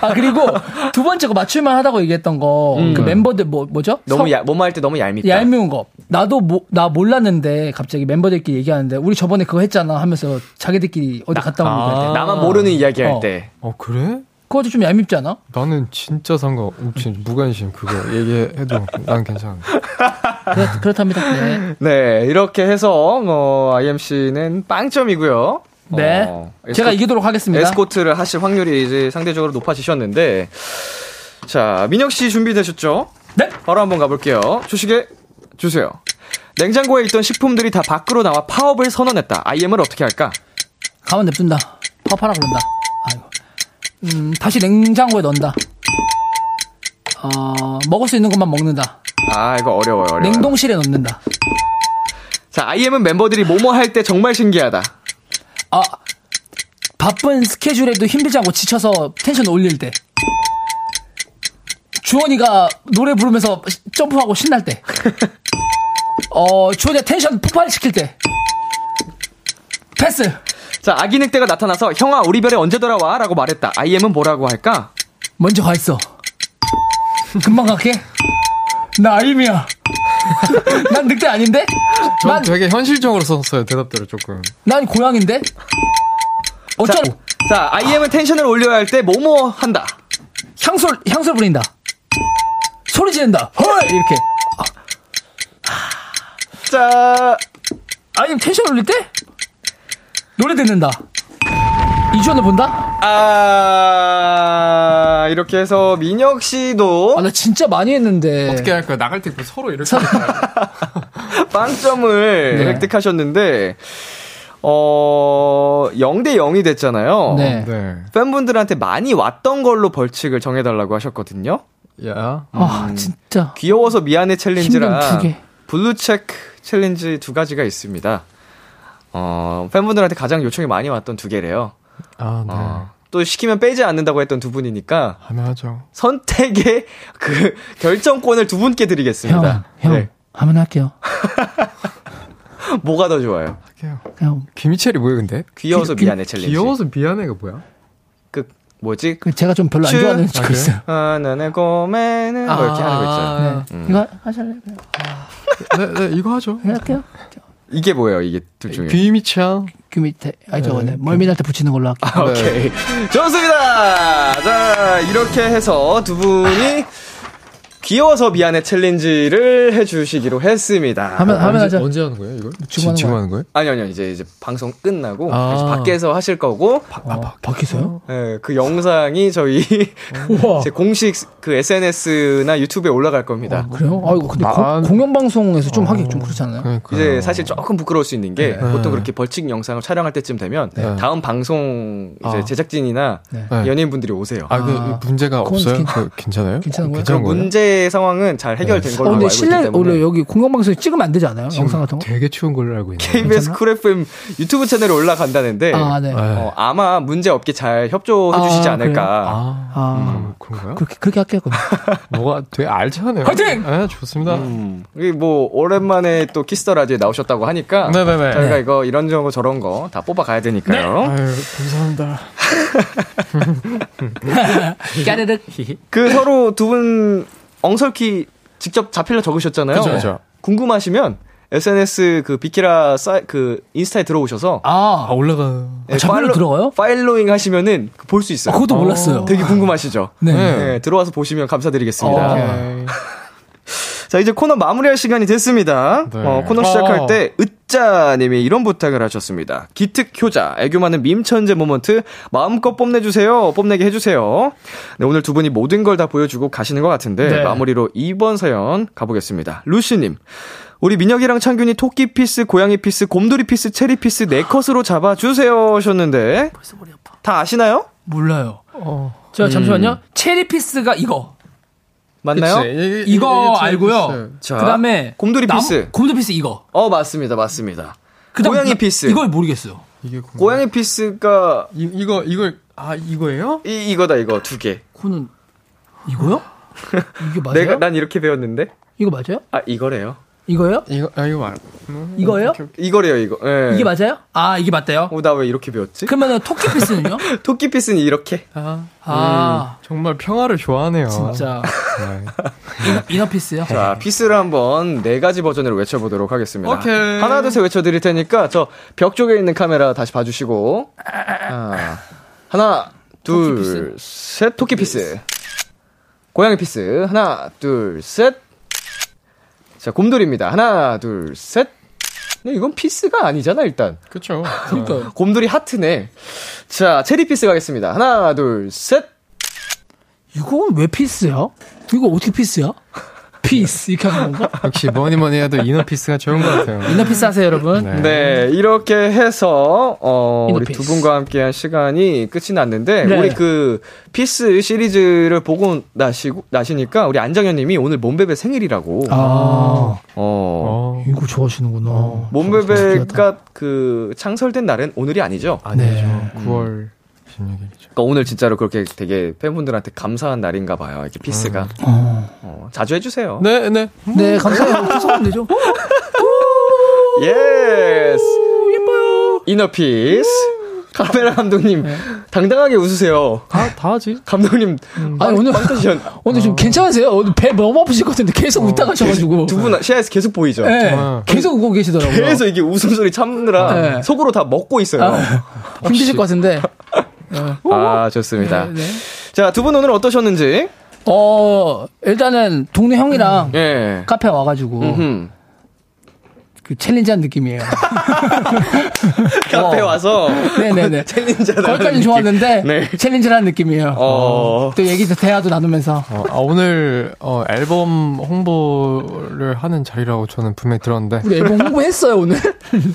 아, 그리고 두 번째 거 맞춤만 하다고 얘기했던 거. 음. 그 멤버들 뭐, 뭐죠? 너무 서- 야, 뭐뭐 할 때 너무 얄밉다. 얄미운 거. 나도 모- 나 몰랐는데 갑자기 멤버들끼리 얘기하는데 우리 저번에 그거 했잖아 하면서 자기들끼리 어디 갔다 온거할 때. 아. 나만 모르는 이야기 할 어. 때. 어, 그래? 그것도 좀 얄밉지 않아? 나는 진짜 상관, 진짜 무관심 그거 얘기해도 난 괜찮은데. 그렇, 그렇답니다. 네. 네, 이렇게 해서 어, IM 씨는 빵점이고요. 네. 어, 제가 에스코- 이기도록 하겠습니다. 에스코트를 하실 확률이 이제 상대적으로 높아지셨는데 자, 민혁 씨 준비되셨죠? 네. 바로 한번 가볼게요. 주시게 주세요. 냉장고에 있던 식품들이 다 밖으로 나와 파업을 선언했다. IM을 어떻게 할까? 가만 냅둔다. 파파라 그런다. 아이고. 음, 다시 냉장고에 넣는다. 어, 먹을 수 있는 것만 먹는다. 아, 이거 어려워요. 어려워요. 냉동실에 넣는다. 자, IM은 멤버들이 뭐뭐 할 때 정말 신기하다. 아, 바쁜 스케줄에도 힘들지 않고 지쳐서 텐션 올릴 때. 주헌이가 노래 부르면서 시- 점프하고 신날 때. 어, 주헌이가 텐션 폭발시킬 때. 패스. 자, 아기 늑대가 나타나서 형아, 우리 별에 언제 돌아와? 라고 말했다. IM은 뭐라고 할까? 먼저 가 있어. 금방 갈게. 나 아임이야. 난 늑대 아닌데? 전 난, 되게 현실적으로 썼어요, 대답들을 조금. 난 고양인데? 어쩌, 자, 자, IM은 텐션을 올려야 할 때 뭐뭐 한다. 향수, 향수 부린다. 소리 지른다. 헐! 이렇게. 자, 아니면 텐션 올릴 때? 노래 듣는다. 이주연을 본다? 아, 이렇게 해서 민혁 씨도 아, 나 진짜 많이 했는데. 어떻게 할까요? 나갈 때 서로 이렇게. 빵점을 네. 획득하셨는데, 어, 0대 0이 됐잖아요. 네. 네. 팬분들한테 많이 왔던 걸로 벌칙을 정해달라고 하셨거든요. 야. 아, 진짜. 귀여워서 미안해 챌린지랑 두 개. Blue Check 챌린지 두 가지가 있습니다. 어, 팬분들한테 가장 요청이 많이 왔던 두 개래요. 아, 네. 어, 또 시키면 빼지 않는다고 했던 두 분이니까 하면 하죠. 선택의 그 결정권을 두 분께 형, 드리겠습니다. 형. 네. 한번 할게요. 뭐가 더 좋아요? 할게요. 형. 김희철이 뭐예요, 근데? 귀여워서 미안해 챌린지. 귀여워서 미안해가 뭐야? 그 뭐지? 그 제가 좀 별로 안 슈. 좋아하는 아, 거 그래요? 있어요. 아, 나는 꼬매는 뭐 이렇게 하는 거 있잖아요. 네. 음. 이거 하실래요? 네, 네, 이거 하죠. 네, 할게요. 이게 뭐예요? 이게 둘 중에. 귀미창. 그 밑에, 아니, 저거, 네. 멀미날 때 붙이는 걸로 할게요. 아, 오케이. 좋습니다. 자, 이렇게 해서 두 분이 귀여워서 미안해 챌린지를 해주시기로 했습니다. 하면, 하면 언제, 하자. 언제 하는 거예요, 이걸? 지금 하는 지금. 하는 거예요? 아니요, 아니요. 이제, 이제 방송 끝나고 아. 다시 밖에서 하실 거고, 어, 바뀌세요? 예, 그 영상이 저희. 제 공식 그 SNS나 유튜브에 올라갈 겁니다. 그래요? 아이고, 근데 아, 공, 공영방송에서 좀 하기 좀 그렇잖아요. 그러니까. 이제 사실 조금 부끄러울 수 있는 게 네. 보통 그렇게 벌칙 영상을 촬영할 때쯤 되면 네. 다음 방송 이제 아. 제작진이나 네. 네. 연예인분들이 오세요. 아, 그 아, 문제가 없어요? 괜- 그 괜찮아요? 괜찮은 거예요? 괜찮 상황은 잘 해결된 네. 걸로 어, 알고 근데 있기 실내, 때문에 원래 여기 공영방송에 찍으면 안 되지 않아요? 영상 같은 거? 되게 추운 걸로 알고 있는데. KBS 쿨 FM 유튜브 채널에 올라간다는데 아, 네. 네. 어, 아마 문제 없게 잘 협조해 아, 주시지 그래요? 않을까. 아, 아, 음, 그런가요? 그렇게, 그렇게 할게요. 뭐가 되게 알차네요. 화이팅! 네, 좋습니다. 음, 뭐 오랜만에 또 키스 더 라디오에 나오셨다고 하니까 네네네. 저희가 네. 이거 이런 거 저런 거 다 뽑아 가야 되니까요. 아유, 감사합니다. 까르륵. 그 서로 두분 엉설퀴 직접 자필로 적으셨잖아요. 그죠, 그죠. 궁금하시면 SNS 그 비키라 사이, 그 인스타에 들어오셔서 아, 아, 올라가. 예, 자기로 들어가요? following 하시면은 볼 수 있어요. 아, 그것도 몰랐어요. 되게 궁금하시죠? 네. 네, 들어와서 보시면 감사드리겠습니다. 오케이. 자, 이제 코너 마무리할 시간이 됐습니다. 네. 어, 코너 시작할 어. 때, 으 짜님이 이런 부탁을 하셨습니다. 기특 효자, 애교 많은 밈 천재 moment, 마음껏 뽐내주세요. 뽐내게 해주세요. 네, 오늘 두 분이 모든 걸 다 보여주고 가시는 것 같은데, 네. 마무리로 2번 사연 가보겠습니다. 루시님. 우리 민혁이랑 창균이 토끼 peace, 고양이 peace, 곰돌이 peace, 체리 peace 네 컷으로 잡아주세요 하셨는데, 벌써 머리 아파. 다 아시나요? 몰라요. 어. 저 잠시만요. 체리 peace가 이거. 맞나요? 그치. 이- 이거 알고요. 자, 그다음에 곰돌이 peace. 곰돌이 peace 이거. 어, 맞습니다. 맞습니다. 그다음 고양이 나- peace. 이걸 모르겠어요. 이게 궁금해. 고양이 peace가 이, 이거 이걸 아 이거예요? 이, 이거다, 이거 두 개. 그거는 이거요? 이게 맞아요? 내가 난 이렇게 배웠는데 이거 맞아요? 아 이거래요 이거요? 이거 아 이거 말. 이거예요? 이거래요 이거 예. 이게 맞아요? 아 이게 맞대요. 어, 나왜 이렇게 배웠지 그러면은 토끼 peace는요? 토끼 peace는 이렇게 아, 아 정말 평화를 좋아하네요. 진짜 네. 이너, 이너 피스요? 자 peace를 한번 네 가지 버전으로 외쳐보도록 하겠습니다 오케이. 하나 둘 셋 외쳐드릴 테니까 저 벽 쪽에 있는 카메라 다시 봐주시고 아, 하나 둘 셋 토끼 peace 고양이 peace 하나 둘 셋 자 곰돌이입니다 하나 둘셋 근데 이건 peace가 아니잖아 일단 그렇죠. 그러니까요. 곰돌이 하트네. 자, 체리 peace 가겠습니다. 하나, 둘, 셋. 이건 왜 peace야? 이거 어떻게 peace야? peace 이렇게 하는 건가? 역시 뭐니 뭐니 해도 inner peace가 좋은 것 같아요. inner peace 하세요 여러분. 네. 네, 이렇게 해서, 어, 우리 inner peace. 두 분과 함께한 시간이 끝이 났는데, 네. 우리 그, peace 시리즈를 보고 나시고, 나시니까, 우리 안정현 님이 오늘 몬베베 생일이라고. 아 어. 어. 이거 좋아하시는구나. 몬베베가 그, 창설된 날은 오늘이 아니죠? 아니죠. 네. 9월 16일이죠. 그러니까 오늘 진짜로 그렇게 되게 팬분들한테 감사한 날인가 봐요. 이렇게 peace가. 어. 어, 자주 해주세요. 네, 네. 네 감사해요. 죄송하면 되죠. Yes! 예뻐요. inner peace. 카메라 감독님, 당당하게 웃으세요. 다, 다 하지. 감독님, 아니 오늘 빵 터지셨. 오늘 좀 괜찮으세요? 오늘 배 너무 아프실 것 같은데 계속 웃다 가셔가지고. 두 분 시야에서 계속 보이죠? 네, 어. 계속 웃고 계시더라고요. 계속 이게 웃음소리 참느라 네. 속으로 다 먹고 있어요. 아, 힘드실 것 같은데. 아, 좋습니다. 네. 자, 두 분 오늘 어떠셨는지? 어 일단은 동네 형이랑 예. 카페 와가지고 음흠. 그 챌린지한 느낌이에요. 카페 어. 와서 네네네. 챌린저다. 거기까지 는 좋았는데 네. 챌린지라는 느낌이에요. 어. 또 얘기 대화도 나누면서 어, 아, 오늘 어, 앨범 홍보를 하는 자리라고 저는 분명히 들었는데 우리 앨범 홍보했어요 오늘.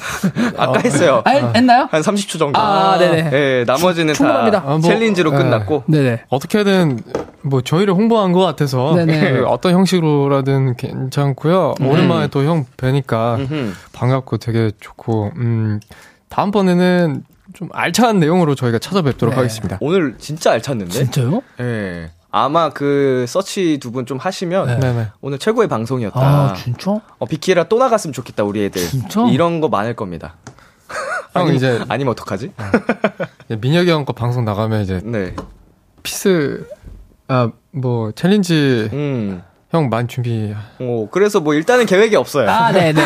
아까 했어요. 아, 했나요? 한 30초 정도. 아, 네네. 예, 나머지는 충분합니다. 다 아, 뭐, 챌린지로 네. 끝났고. 네네. 어떻게든 뭐 저희를 홍보한 것 같아서 네네. 그 어떤 형식으로라든 괜찮고요. 오랜만에 또 형 뵈니까 음흠. 반갑고 되게 좋고 음 다음번에는 좀 알찬 내용으로 저희가 찾아뵙도록 네. 하겠습니다. 오늘 진짜 알찼는데? 진짜요? 예. 아마 그 서치 두 분 좀 하시면 네. 오늘 최고의 방송이었다. 아 진짜? 어, 비키라 또 나갔으면 좋겠다, 우리 애들. 진짜? 이런 거 많을 겁니다. 형 이제 아니면 어떡하지? 민혁이 형 거 방송 나가면 이제 네. peace 아 뭐 챌린지 음. 형 많이 준비 어, 그래서 뭐 일단은 계획이 없어요. 아 네 네.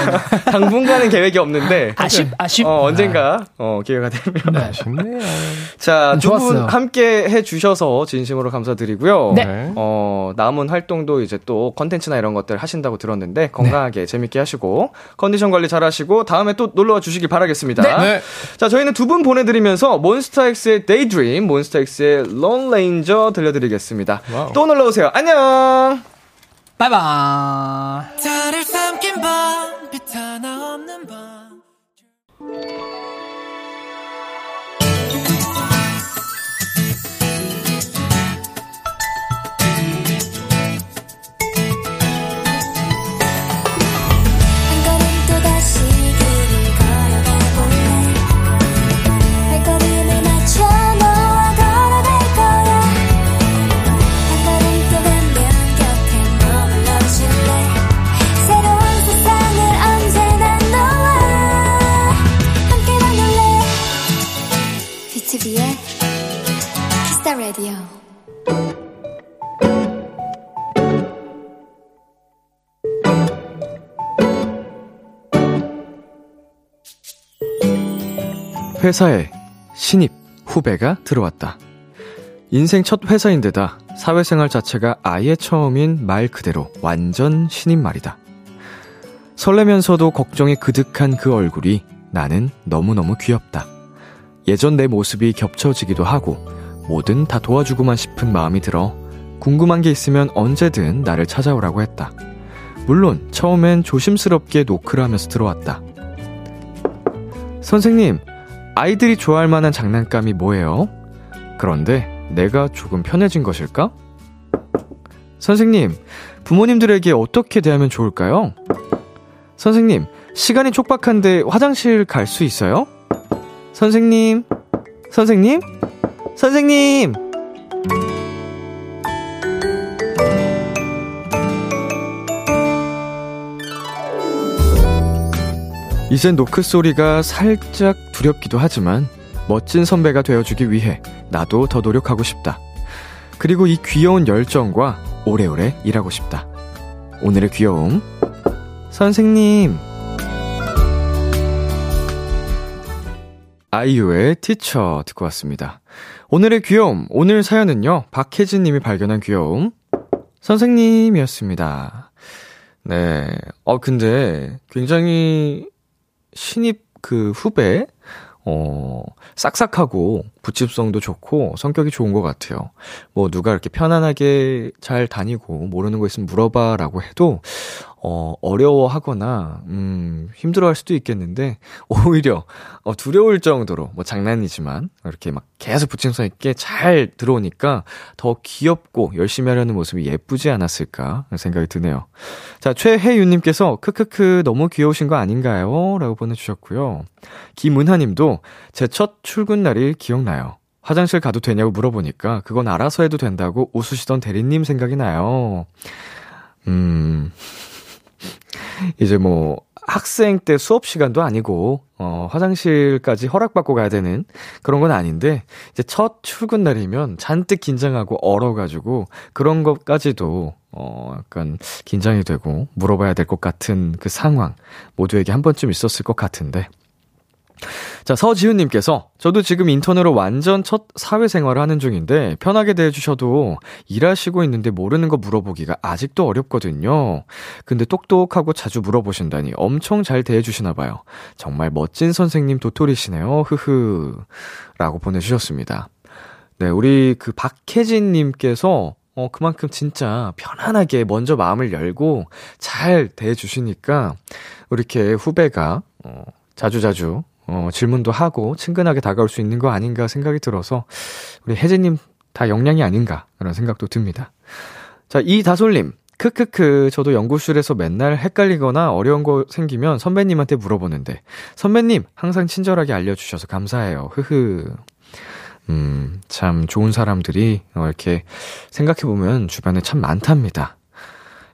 당분간은 계획이 없는데. 아쉽 아쉽. 어, 언젠가, 어, 기회가 되면. 네. 아쉽네요. 자, 두분 좋았어요. 함께 해 주셔서 진심으로 감사드리고요. 네. 어, 남은 활동도 이제 또 컨텐츠나 이런 것들 하신다고 들었는데, 건강하게 재밌게 하시고, 컨디션 관리 잘 하시고, 다음에 또 놀러 와 주시길 바라겠습니다. 네. 자, 저희는 두 분 보내 드리면서 몬스타엑스의 Daydream, 몬스타엑스의 Lone Ranger 들려 드리겠습니다. 와우. 또 놀러 오세요. 안녕! 바이바이. 회사에 신입 후배가 들어왔다. 인생 첫 회사인데다 사회생활 자체가 아예 처음인 말 그대로 완전 신입 말이다. 설레면서도 걱정이 그득한 그 얼굴이 나는 너무너무 귀엽다. 예전 내 모습이 겹쳐지기도 하고 뭐든 다 도와주고만 싶은 마음이 들어 궁금한 게 있으면 언제든 나를 찾아오라고 했다. 물론 처음엔 조심스럽게 노크를 하면서 들어왔다. 선생님, 아이들이 좋아할 만한 장난감이 뭐예요? 그런데 내가 조금 편해진 것일까? 선생님, 부모님들에게 어떻게 대하면 좋을까요? 선생님, 시간이 촉박한데 화장실 갈 수 있어요? 선생님, 선생님, 선생님! 이젠 노크 소리가 살짝 두렵기도 하지만 멋진 선배가 되어주기 위해 나도 더 노력하고 싶다. 그리고 이 귀여운 열정과 오래오래 일하고 싶다. 오늘의 귀여움. 선생님. 아이유의 티처 듣고 왔습니다. 오늘의 귀여움. 오늘 사연은요. 박혜진 님이 발견한 귀여움. 선생님이었습니다. 네. 어, 근데 굉장히 신입 그 후배, 어, 싹싹하고 붙임성도 좋고 성격이 좋은 것 같아요. 뭐 누가 이렇게 편안하게 잘 다니고 모르는 거 있으면 물어봐라고 해도 어, 어려워하거나, 음, 힘들어 할 수도 있겠는데, 오히려, 어, 두려울 정도로, 뭐 장난이지만, 이렇게 막 계속 붙임성 있게 잘 들어오니까 더 귀엽고 열심히 하려는 모습이 예쁘지 않았을까, 생각이 드네요. 자, 최혜윤님께서, 크크크, 너무 귀여우신 거 아닌가요? 라고 보내주셨고요. 김은하님도, 제 첫 출근 날이 기억나요. 화장실 가도 되냐고 물어보니까, 그건 알아서 해도 된다고 웃으시던 대리님 생각이 나요. 음, 이제 뭐 학생 때 수업 시간도 아니고 어 화장실까지 허락받고 가야 되는 그런 건 아닌데 이제 첫 출근 날이면 잔뜩 긴장하고 얼어 가지고 그런 것까지도 어 약간 긴장이 되고 물어봐야 될 것 같은 그 상황 모두에게 한 번쯤 있었을 것 같은데 자, 서지훈님께서, 저도 지금 인턴으로 완전 첫 사회생활을 하는 중인데, 편하게 대해주셔도 일하시고 있는데 모르는 거 물어보기가 아직도 어렵거든요. 근데 똑똑하고 자주 물어보신다니 엄청 잘 대해주시나 봐요. 정말 멋진 선생님 도토리시네요. 흐흐. 라고 보내주셨습니다. 네, 우리 그 박혜진님께서, 어, 그만큼 진짜 편안하게 먼저 마음을 열고 잘 대해주시니까, 이렇게 후배가, 어, 자주자주 어, 질문도 하고 친근하게 다가올 수 있는 거 아닌가 생각이 들어서 우리 혜진님 다 역량이 아닌가 그런 생각도 듭니다. 자, 이다솔님. 크크크, 저도 연구실에서 맨날 헷갈리거나 어려운 거 생기면 선배님한테 물어보는데, 선배님, 항상 친절하게 알려주셔서 감사해요. 흐흐. 음, 참 좋은 사람들이 어, 이렇게 생각해보면 주변에 참 많답니다.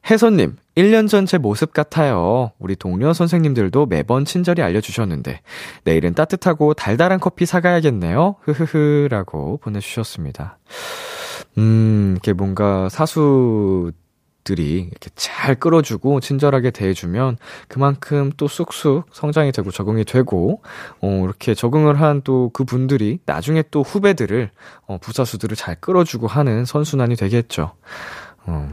혜선님, 1년 전 제 모습 같아요. 우리 동료 선생님들도 매번 친절히 알려주셨는데, 내일은 따뜻하고 달달한 커피 사가야겠네요. 흐흐흐, 라고 보내주셨습니다. 음, 이렇게 뭔가 사수들이 이렇게 잘 끌어주고 친절하게 대해주면 그만큼 또 쑥쑥 성장이 되고 적응이 되고, 어, 이렇게 적응을 한 또 그 분들이 나중에 또 후배들을, 어, 부사수들을 잘 끌어주고 하는 선순환이 되겠죠. 어.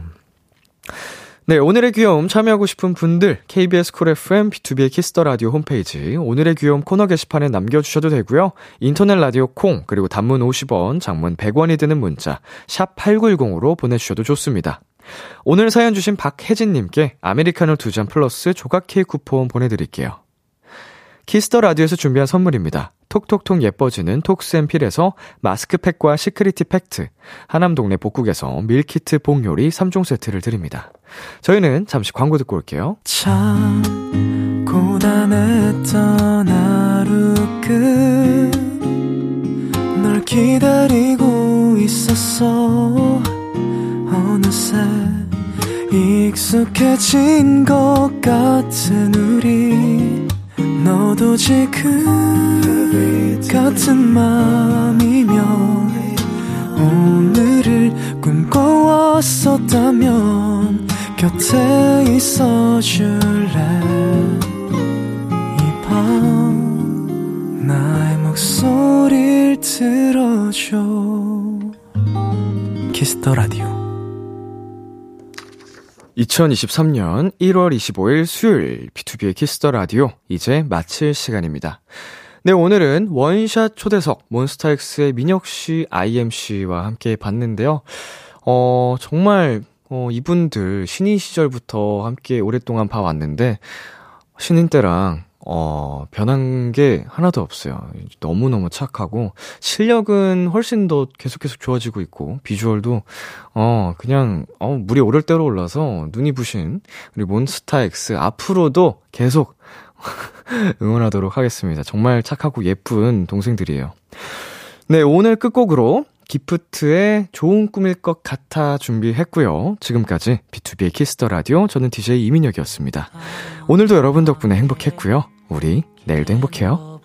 네, 오늘의 귀여움 참여하고 싶은 분들 KBS 쿨 FM 비투비의 키스 더 라디오 홈페이지 오늘의 귀여움 코너 게시판에 남겨 주셔도 되고요. 인터넷 라디오 콩 그리고 단문 50원, 장문 100원이 드는 문자 샵 8910으로 보내 주셔도 좋습니다. 오늘 사연 주신 박혜진 님께 아메리카노 두 잔 플러스 조각 케이크 쿠폰 보내 드릴게요. 키스 더 라디오에서 준비한 선물입니다. 톡톡톡 예뻐지는 톡스앤필에서 마스크팩과 시크리티 팩트, 하남동네 복국에서 밀키트 복요리 3종 세트를 드립니다. 저희는 잠시 광고 듣고 올게요. 참 고단했던 하루 끝 널 기다리고 있었어. 어느새 익숙해진 것 같은 우리. 너도 지금 같은 맘이면 오늘을 꿈꿔왔었다면 곁에 있어 줄래 이 밤 나의 목소리를 들어줘 키스 더 라디오 2023년 1월 25일 수요일 비투비의 키스 더 라디오 이제 마칠 시간입니다. 네, 오늘은 원샷 초대석 몬스타엑스의 민혁 씨, 아이엠 씨와 함께 봤는데요. 어, 정말 어, 이분들 신인 시절부터 함께 오랫동안 봐왔는데 신인 때랑 어, 변한 게 하나도 없어요. 너무너무 착하고, 실력은 훨씬 더 계속 계속 좋아지고 있고, 비주얼도, 어, 그냥, 어, 물이 오를 대로 올라서 눈이 부신, 우리 몬스타엑스 앞으로도 계속 응원하도록 하겠습니다. 정말 착하고 예쁜 동생들이에요. 네, 오늘 끝곡으로 기프트의 좋은 꿈일 것 같아 준비했고요. 지금까지 비투비의 키스 더 라디오 저는 DJ 이민혁이었습니다. 오늘도 여러분 덕분에 행복했고요. 우리 내일도 행복해요.